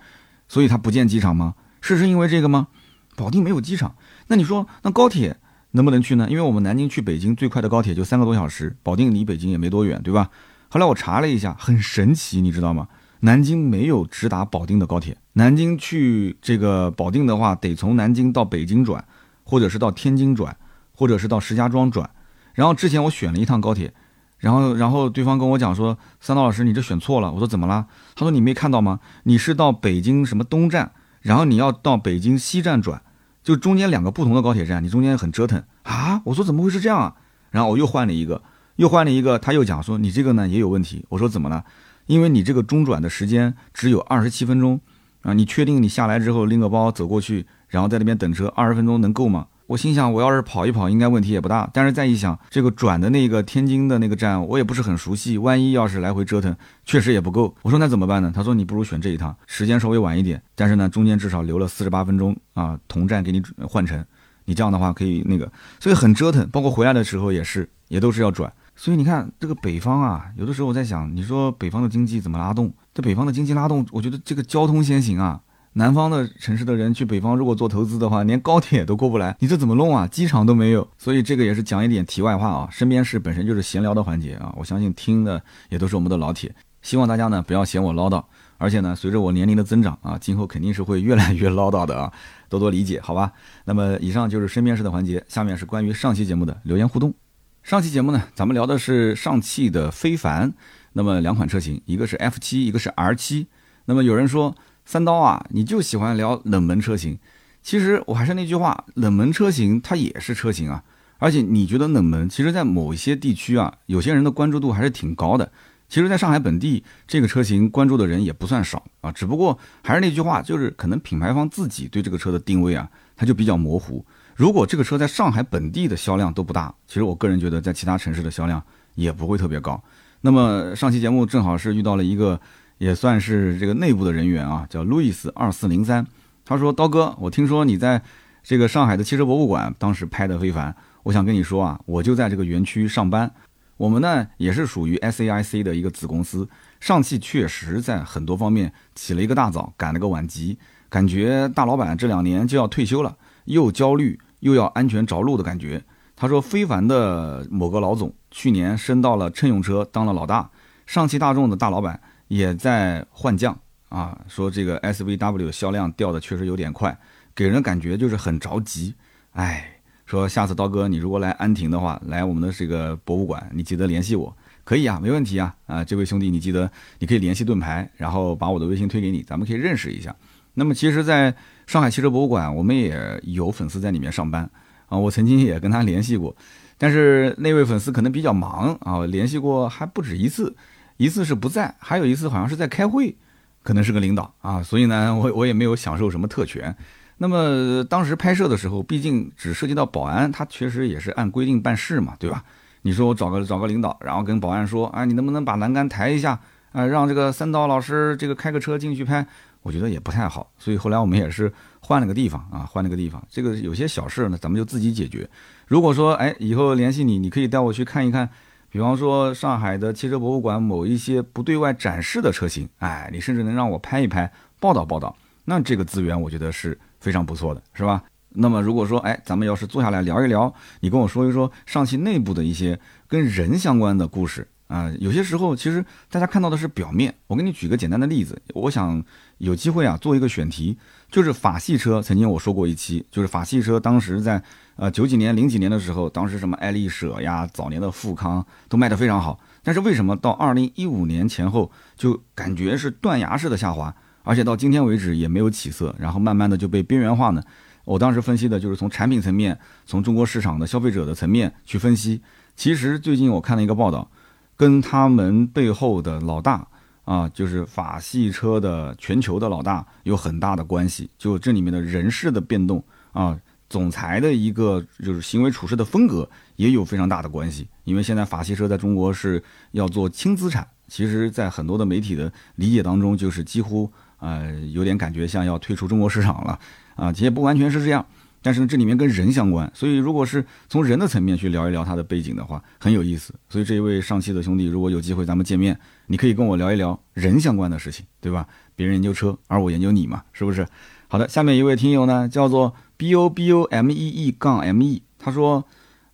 所以它不建机场吗？是是因为这个吗？保定没有机场，那你说那高铁能不能去呢？因为我们南京去北京最快的高铁就三个多小时，保定离北京也没多远，对吧？后来我查了一下，很神奇，你知道吗？南京没有直达保定的高铁，南京去这个保定的话，得从南京到北京转，或者是到天津转，或者是到石家庄转。然后之前我选了一趟高铁，然后然后对方跟我讲说，三刀老师你这选错了。我说怎么啦？他说你没看到吗？你是到北京什么东站？然后你要到北京西站转，就中间两个不同的高铁站，你中间很折腾啊！我说怎么会是这样啊？然后我又换了一个，又换了一个，他又讲说你这个呢也有问题。我说怎么了？因为你这个中转的时间只有二十七分钟啊！你确定你下来之后拎个包走过去，然后在那边等车二十分钟能够吗？我心想，我要是跑一跑，应该问题也不大。但是再一想，这个转的那个天津的那个站，我也不是很熟悉，万一要是来回折腾，确实也不够。我说那怎么办呢？他说你不如选这一趟，时间稍微晚一点，但是呢，中间至少留了四十八分钟啊，同站给你换乘。你这样的话可以那个，所以很折腾。包括回来的时候也是，也都是要转。所以你看这个北方啊，有的时候我在想，你说北方的经济怎么拉动？这北方的经济拉动，我觉得这个交通先行啊。南方的城市的人去北方，如果做投资的话，连高铁都过不来，你这怎么弄啊？机场都没有，所以这个也是讲一点题外话啊。身边事本身就是闲聊的环节啊，我相信听的也都是我们的老铁。希望大家呢不要嫌我唠叨，而且呢随着我年龄的增长啊，今后肯定是会越来越唠叨的啊，多多理解，好吧？那么以上就是身边事的环节，下面是关于上期节目的留言互动。上期节目呢，咱们聊的是上汽的非凡，那么两款车型，一个是 F 七，一个是 R 七。那么有人说。三刀啊，你就喜欢聊冷门车型。其实我还是那句话，冷门车型它也是车型啊。而且你觉得冷门，其实在某一些地区啊，有些人的关注度还是挺高的。其实，在上海本地，这个车型关注的人也不算少啊。只不过还是那句话，就是可能品牌方自己对这个车的定位啊，它就比较模糊。如果这个车在上海本地的销量都不大，其实我个人觉得在其他城市的销量也不会特别高。那么上期节目正好是遇到了一个也算是这个内部的人员啊，叫路易斯二四零三，他说刀哥，我听说你在这个上海的汽车博物馆当时拍的非凡，我想跟你说啊，我就在这个园区上班，我们呢也是属于 SAIC 的一个子公司，上汽确实在很多方面起了一个大早，赶了个晚集，感觉大老板这两年就要退休了，又焦虑又要安全着陆的感觉。他说非凡的某个老总。去年升到了乘用车当了老大，上汽大众的大老板也在换将啊，说这个 SVW 销量掉的确实有点快，给人感觉就是很着急。哎，说下次刀哥你如果来安亭的话，来我们的这个博物馆，你记得联系我，可以啊，没问题啊。啊，这位兄弟你记得你可以联系盾牌，然后把我的微信推给你，咱们可以认识一下。那么其实，在上海汽车博物馆，我们也有粉丝在里面上班啊，我曾经也跟他联系过。但是那位粉丝可能比较忙啊，联系过还不止一次，一次是不在，还有一次好像是在开会，可能是个领导啊，所以呢，我我也没有享受什么特权。那么当时拍摄的时候，毕竟只涉及到保安，他确实也是按规定办事嘛，对吧？你说我找个找个领导，然后跟保安说，啊，你能不能把栏杆抬一下啊，让这个三刀老师这个开个车进去拍，我觉得也不太好。所以后来我们也是换了个地方啊，换了个地方。这个有些小事呢，咱们就自己解决。如果说哎，以后联系你，你可以带我去看一看，比方说上海的汽车博物馆某一些不对外展示的车型，哎，你甚至能让我拍一拍，报道报道，那这个资源我觉得是非常不错的，是吧？那么如果说哎，咱们要是坐下来聊一聊，你跟我说一说上汽内部的一些跟人相关的故事。啊，有些时候其实大家看到的是表面。我给你举个简单的例子，我想有机会啊做一个选题，就是法系车。曾经我说过一期，就是法系车当时在呃九几年、零几年的时候，当时什么爱丽舍呀、早年的富康都卖得非常好。但是为什么到二零一五年前后就感觉是断崖式的下滑，而且到今天为止也没有起色，然后慢慢的就被边缘化呢？我当时分析的就是从产品层面，从中国市场的消费者的层面去分析。其实最近我看了一个报道。跟他们背后的老大啊，就是法系车的全球的老大有很大的关系。就这里面的人事的变动啊，总裁的一个就是行为处事的风格也有非常大的关系。因为现在法系车在中国是要做轻资产，其实，在很多的媒体的理解当中，就是几乎呃有点感觉像要退出中国市场了啊，其实不完全是这样。但是呢，这里面跟人相关，所以如果是从人的层面去聊一聊他的背景的话，很有意思。所以这一位上汽的兄弟，如果有机会咱们见面，你可以跟我聊一聊人相关的事情，对吧？别人研究车，而我研究你嘛，是不是？好的，下面一位听友呢，叫做 B O B O M E E 杠 M E，他说：“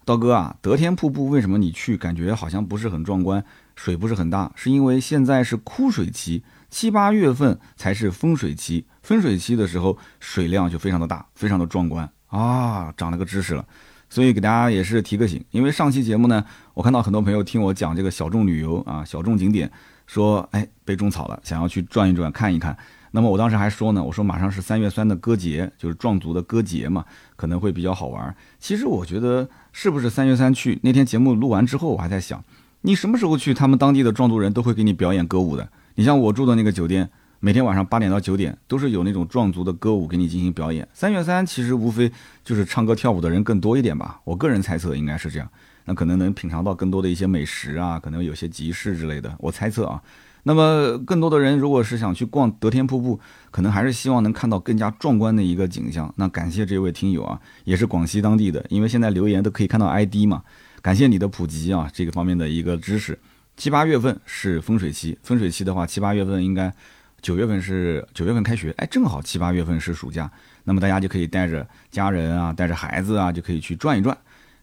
刀哥啊，得天瀑布为什么你去感觉好像不是很壮观，水不是很大？是因为现在是枯水期。”七八月份才是丰水期，丰水期的时候水量就非常的大，非常的壮观啊！长了个知识了，所以给大家也是提个醒，因为上期节目呢，我看到很多朋友听我讲这个小众旅游啊，小众景点，说哎被种草了，想要去转一转看一看。那么我当时还说呢，我说马上是三月三的歌节，就是壮族的歌节嘛，可能会比较好玩。其实我觉得是不是三月三去那天节目录完之后，我还在想，你什么时候去，他们当地的壮族人都会给你表演歌舞的。你像我住的那个酒店，每天晚上八点到九点都是有那种壮族的歌舞给你进行表演。三月三其实无非就是唱歌跳舞的人更多一点吧，我个人猜测应该是这样。那可能能品尝到更多的一些美食啊，可能有些集市之类的，我猜测啊。那么更多的人如果是想去逛德天瀑布，可能还是希望能看到更加壮观的一个景象。那感谢这位听友啊，也是广西当地的，因为现在留言都可以看到 ID 嘛，感谢你的普及啊，这个方面的一个知识。七八月份是风水期，风水期的话，七八月份应该九月份是九月份开学，哎，正好七八月份是暑假，那么大家就可以带着家人啊，带着孩子啊，就可以去转一转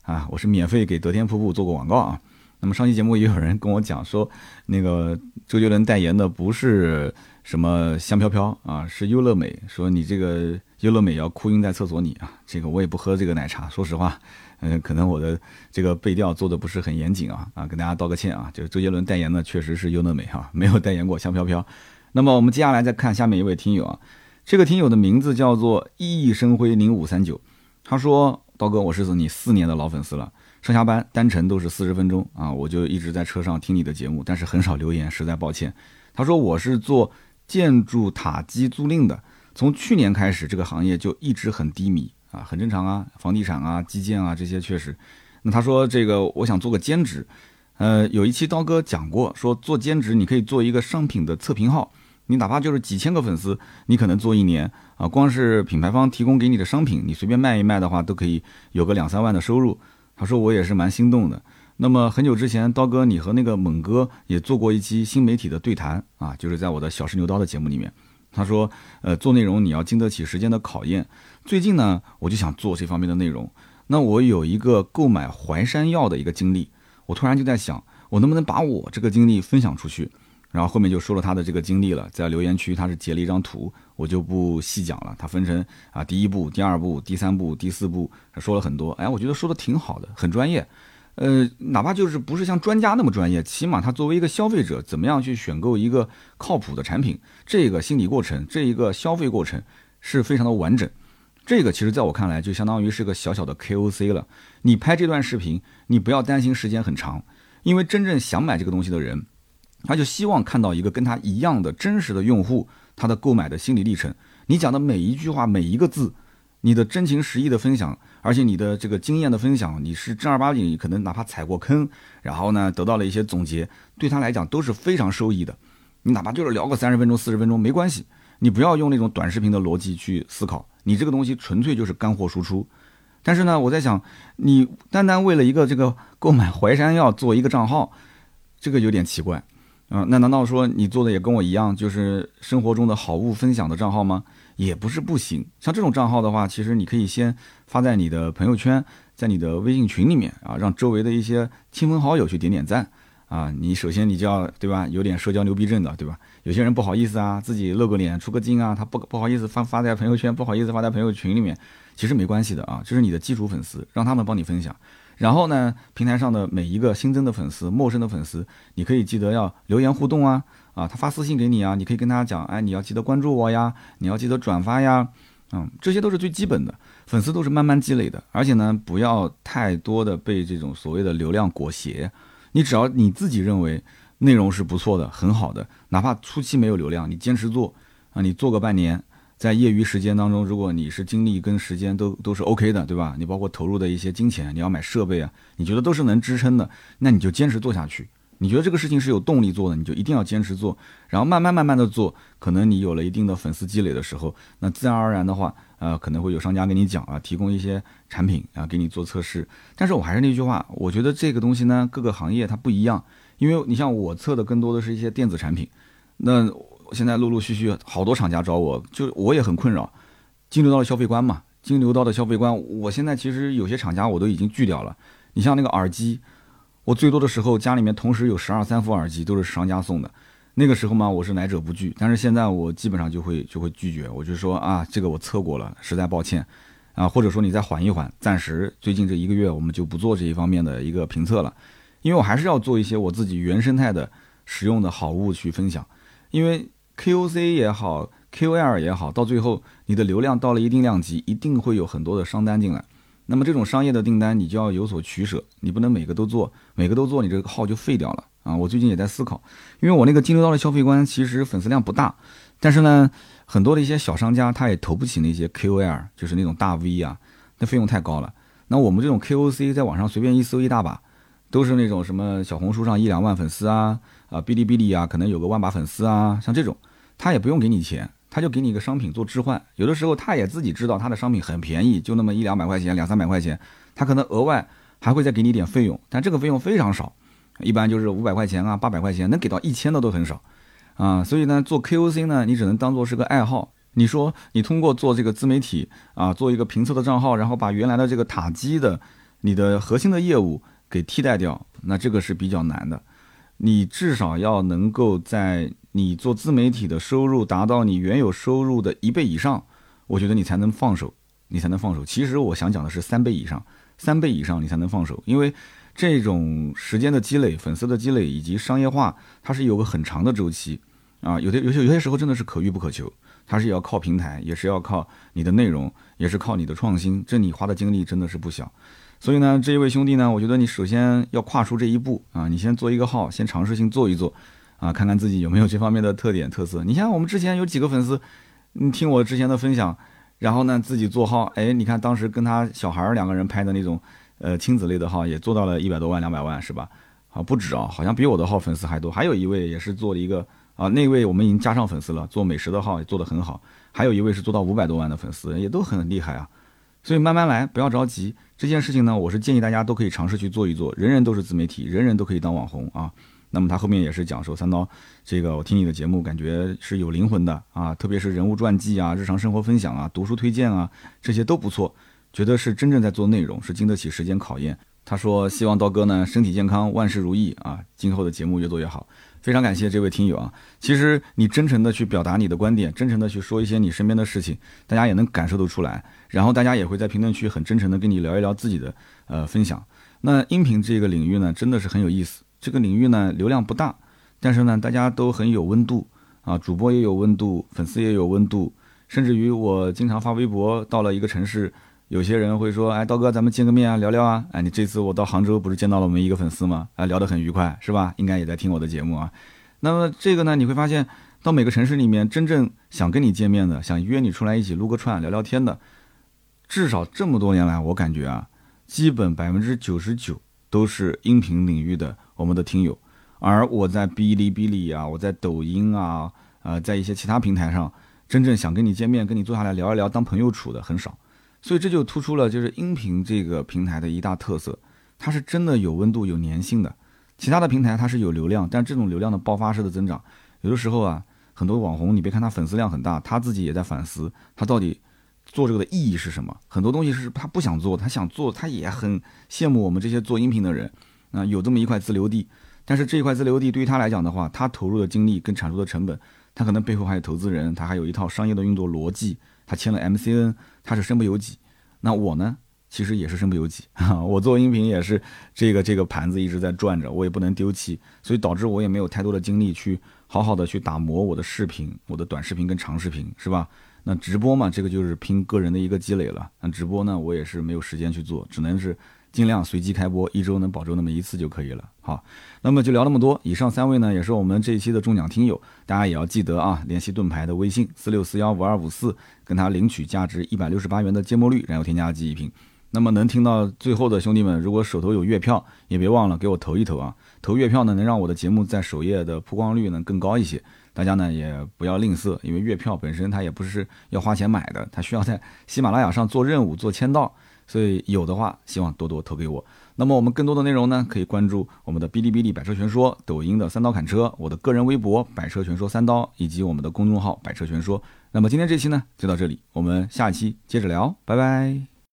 啊。我是免费给德天瀑布做过广告啊。那么上期节目也有人跟我讲说，那个周杰伦代言的不是什么香飘飘啊，是优乐美，说你这个优乐美要哭晕在厕所里啊。这个我也不喝这个奶茶，说实话。嗯，可能我的这个背调做的不是很严谨啊啊，跟大家道个歉啊。就是周杰伦代言的确实是优乐美哈，没有代言过香飘飘。那么我们接下来再看下面一位听友啊，这个听友的名字叫做熠熠生辉零五三九，他说：刀哥，我是你四年的老粉丝了，上下班单程都是四十分钟啊，我就一直在车上听你的节目，但是很少留言，实在抱歉。他说我是做建筑塔基租赁的，从去年开始这个行业就一直很低迷。啊，很正常啊，房地产啊、基建啊这些确实。那他说这个我想做个兼职，呃，有一期刀哥讲过，说做兼职你可以做一个商品的测评号，你哪怕就是几千个粉丝，你可能做一年啊，光是品牌方提供给你的商品，你随便卖一卖的话，都可以有个两三万的收入。他说我也是蛮心动的。那么很久之前，刀哥你和那个猛哥也做过一期新媒体的对谈啊，就是在我的小试牛刀的节目里面。他说，呃，做内容你要经得起时间的考验。最近呢，我就想做这方面的内容。那我有一个购买淮山药的一个经历，我突然就在想，我能不能把我这个经历分享出去？然后后面就说了他的这个经历了，在留言区他是截了一张图，我就不细讲了。他分成啊第一步、第二步、第三步、第四步，他说了很多。哎，我觉得说的挺好的，很专业。呃，哪怕就是不是像专家那么专业，起码他作为一个消费者，怎么样去选购一个靠谱的产品，这个心理过程，这一个消费过程是非常的完整。这个其实在我看来，就相当于是个小小的 KOC 了。你拍这段视频，你不要担心时间很长，因为真正想买这个东西的人，他就希望看到一个跟他一样的真实的用户，他的购买的心理历程。你讲的每一句话，每一个字。你的真情实意的分享，而且你的这个经验的分享，你是正儿八经，可能哪怕踩过坑，然后呢得到了一些总结，对他来讲都是非常受益的。你哪怕就是聊个三十分钟、四十分钟没关系，你不要用那种短视频的逻辑去思考，你这个东西纯粹就是干货输出。但是呢，我在想，你单单为了一个这个购买淮山药做一个账号，这个有点奇怪啊。那难道说你做的也跟我一样，就是生活中的好物分享的账号吗？也不是不行，像这种账号的话，其实你可以先发在你的朋友圈，在你的微信群里面啊，让周围的一些亲朋好友去点点赞啊。你首先你就要对吧，有点社交牛逼症的对吧？有些人不好意思啊，自己露个脸出个镜啊，他不不好意思发发在朋友圈，不好意思发在朋友群里面，其实没关系的啊，这是你的基础粉丝，让他们帮你分享。然后呢，平台上的每一个新增的粉丝、陌生的粉丝，你可以记得要留言互动啊。啊，他发私信给你啊，你可以跟他讲，哎，你要记得关注我呀，你要记得转发呀，嗯，这些都是最基本的，粉丝都是慢慢积累的，而且呢，不要太多的被这种所谓的流量裹挟，你只要你自己认为内容是不错的、很好的，哪怕初期没有流量，你坚持做啊，你做个半年，在业余时间当中，如果你是精力跟时间都都是 OK 的，对吧？你包括投入的一些金钱，你要买设备啊，你觉得都是能支撑的，那你就坚持做下去。你觉得这个事情是有动力做的，你就一定要坚持做，然后慢慢慢慢的做，可能你有了一定的粉丝积累的时候，那自然而然的话，呃，可能会有商家跟你讲啊，提供一些产品啊，给你做测试。但是我还是那句话，我觉得这个东西呢，各个行业它不一样，因为你像我测的更多的是一些电子产品，那现在陆陆续续好多厂家找我，就我也很困扰，金牛刀的消费观嘛，金牛刀的消费观，我现在其实有些厂家我都已经拒掉了，你像那个耳机。我最多的时候，家里面同时有十二三副耳机，都是商家送的。那个时候嘛，我是来者不拒。但是现在我基本上就会就会拒绝，我就说啊，这个我测过了，实在抱歉，啊，或者说你再缓一缓，暂时最近这一个月我们就不做这一方面的一个评测了，因为我还是要做一些我自己原生态的使用的好物去分享。因为 KOC 也好，KOL 也好，到最后你的流量到了一定量级，一定会有很多的商单进来。那么这种商业的订单，你就要有所取舍，你不能每个都做，每个都做，你这个号就废掉了啊！我最近也在思考，因为我那个金牛刀的消费观其实粉丝量不大，但是呢，很多的一些小商家他也投不起那些 KOL，就是那种大 V 啊，那费用太高了。那我们这种 KOC 在网上随便一搜一大把，都是那种什么小红书上一两万粉丝啊，啊哔哩哔哩啊，可能有个万把粉丝啊，像这种，他也不用给你钱。他就给你一个商品做置换，有的时候他也自己知道他的商品很便宜，就那么一两百块钱、两三百块钱，他可能额外还会再给你点费用，但这个费用非常少，一般就是五百块钱啊、八百块钱，能给到一千的都很少，啊，所以呢，做 KOC 呢，你只能当做是个爱好。你说你通过做这个自媒体啊，做一个评测的账号，然后把原来的这个塔基的你的核心的业务给替代掉，那这个是比较难的。你至少要能够在。你做自媒体的收入达到你原有收入的一倍以上，我觉得你才能放手，你才能放手。其实我想讲的是三倍以上，三倍以上你才能放手，因为这种时间的积累、粉丝的积累以及商业化，它是有个很长的周期啊。有的有些有些时候真的是可遇不可求，它是要靠平台，也是要靠你的内容，也是靠你的创新。这你花的精力真的是不小。所以呢，这一位兄弟呢，我觉得你首先要跨出这一步啊，你先做一个号，先尝试性做一做。啊，看看自己有没有这方面的特点特色。你像我们之前有几个粉丝，你听我之前的分享，然后呢自己做号，哎，你看当时跟他小孩两个人拍的那种，呃，亲子类的号也做到了一百多万、两百万，是吧？啊，不止啊，好像比我的号粉丝还多。还有一位也是做了一个啊，那位我们已经加上粉丝了，做美食的号也做得很好。还有一位是做到五百多万的粉丝，也都很厉害啊。所以慢慢来，不要着急。这件事情呢，我是建议大家都可以尝试去做一做。人人都是自媒体，人人都可以当网红啊。那么他后面也是讲说，三刀，这个我听你的节目感觉是有灵魂的啊，特别是人物传记啊、日常生活分享啊、读书推荐啊，这些都不错，觉得是真正在做内容，是经得起时间考验。他说希望刀哥呢身体健康，万事如意啊，今后的节目越做越好。非常感谢这位听友啊，其实你真诚的去表达你的观点，真诚的去说一些你身边的事情，大家也能感受得出来，然后大家也会在评论区很真诚的跟你聊一聊自己的呃分享。那音频这个领域呢，真的是很有意思。这个领域呢，流量不大，但是呢，大家都很有温度啊，主播也有温度，粉丝也有温度，甚至于我经常发微博，到了一个城市，有些人会说，哎，刀哥，咱们见个面啊，聊聊啊，哎，你这次我到杭州不是见到了我们一个粉丝吗？啊，聊得很愉快，是吧？应该也在听我的节目啊。那么这个呢，你会发现，到每个城市里面，真正想跟你见面的，想约你出来一起撸个串、聊聊天的，至少这么多年来，我感觉啊，基本百分之九十九都是音频领域的。我们的听友，而我在哔哩哔哩啊，我在抖音啊，呃，在一些其他平台上，真正想跟你见面、跟你坐下来聊一聊、当朋友处的很少，所以这就突出了就是音频这个平台的一大特色，它是真的有温度、有粘性的。其他的平台它是有流量，但这种流量的爆发式的增长，有的时候啊，很多网红，你别看他粉丝量很大，他自己也在反思，他到底做这个的意义是什么？很多东西是他不想做，他想做，他也很羡慕我们这些做音频的人。啊，有这么一块自留地，但是这一块自留地对于他来讲的话，他投入的精力跟产出的成本，他可能背后还有投资人，他还有一套商业的运作逻辑，他签了 MCN，他是身不由己。那我呢，其实也是身不由己啊，我做音频也是这个这个盘子一直在转着，我也不能丢弃，所以导致我也没有太多的精力去好好的去打磨我的视频，我的短视频跟长视频，是吧？那直播嘛，这个就是拼个人的一个积累了。那直播呢，我也是没有时间去做，只能是。尽量随机开播，一周能保证那么一次就可以了。好，那么就聊那么多。以上三位呢，也是我们这一期的中奖听友，大家也要记得啊，联系盾牌的微信四六四幺五二五四，跟他领取价值一百六十八元的芥末绿燃油添加剂一瓶。那么能听到最后的兄弟们，如果手头有月票，也别忘了给我投一投啊！投月票呢，能让我的节目在首页的曝光率呢更高一些。大家呢也不要吝啬，因为月票本身它也不是要花钱买的，它需要在喜马拉雅上做任务、做签到。所以有的话，希望多多投给我。那么我们更多的内容呢，可以关注我们的哔哩哔哩百车全说、抖音的三刀砍车、我的个人微博百车全说三刀，以及我们的公众号百车全说。那么今天这期呢，就到这里，我们下期接着聊，拜拜。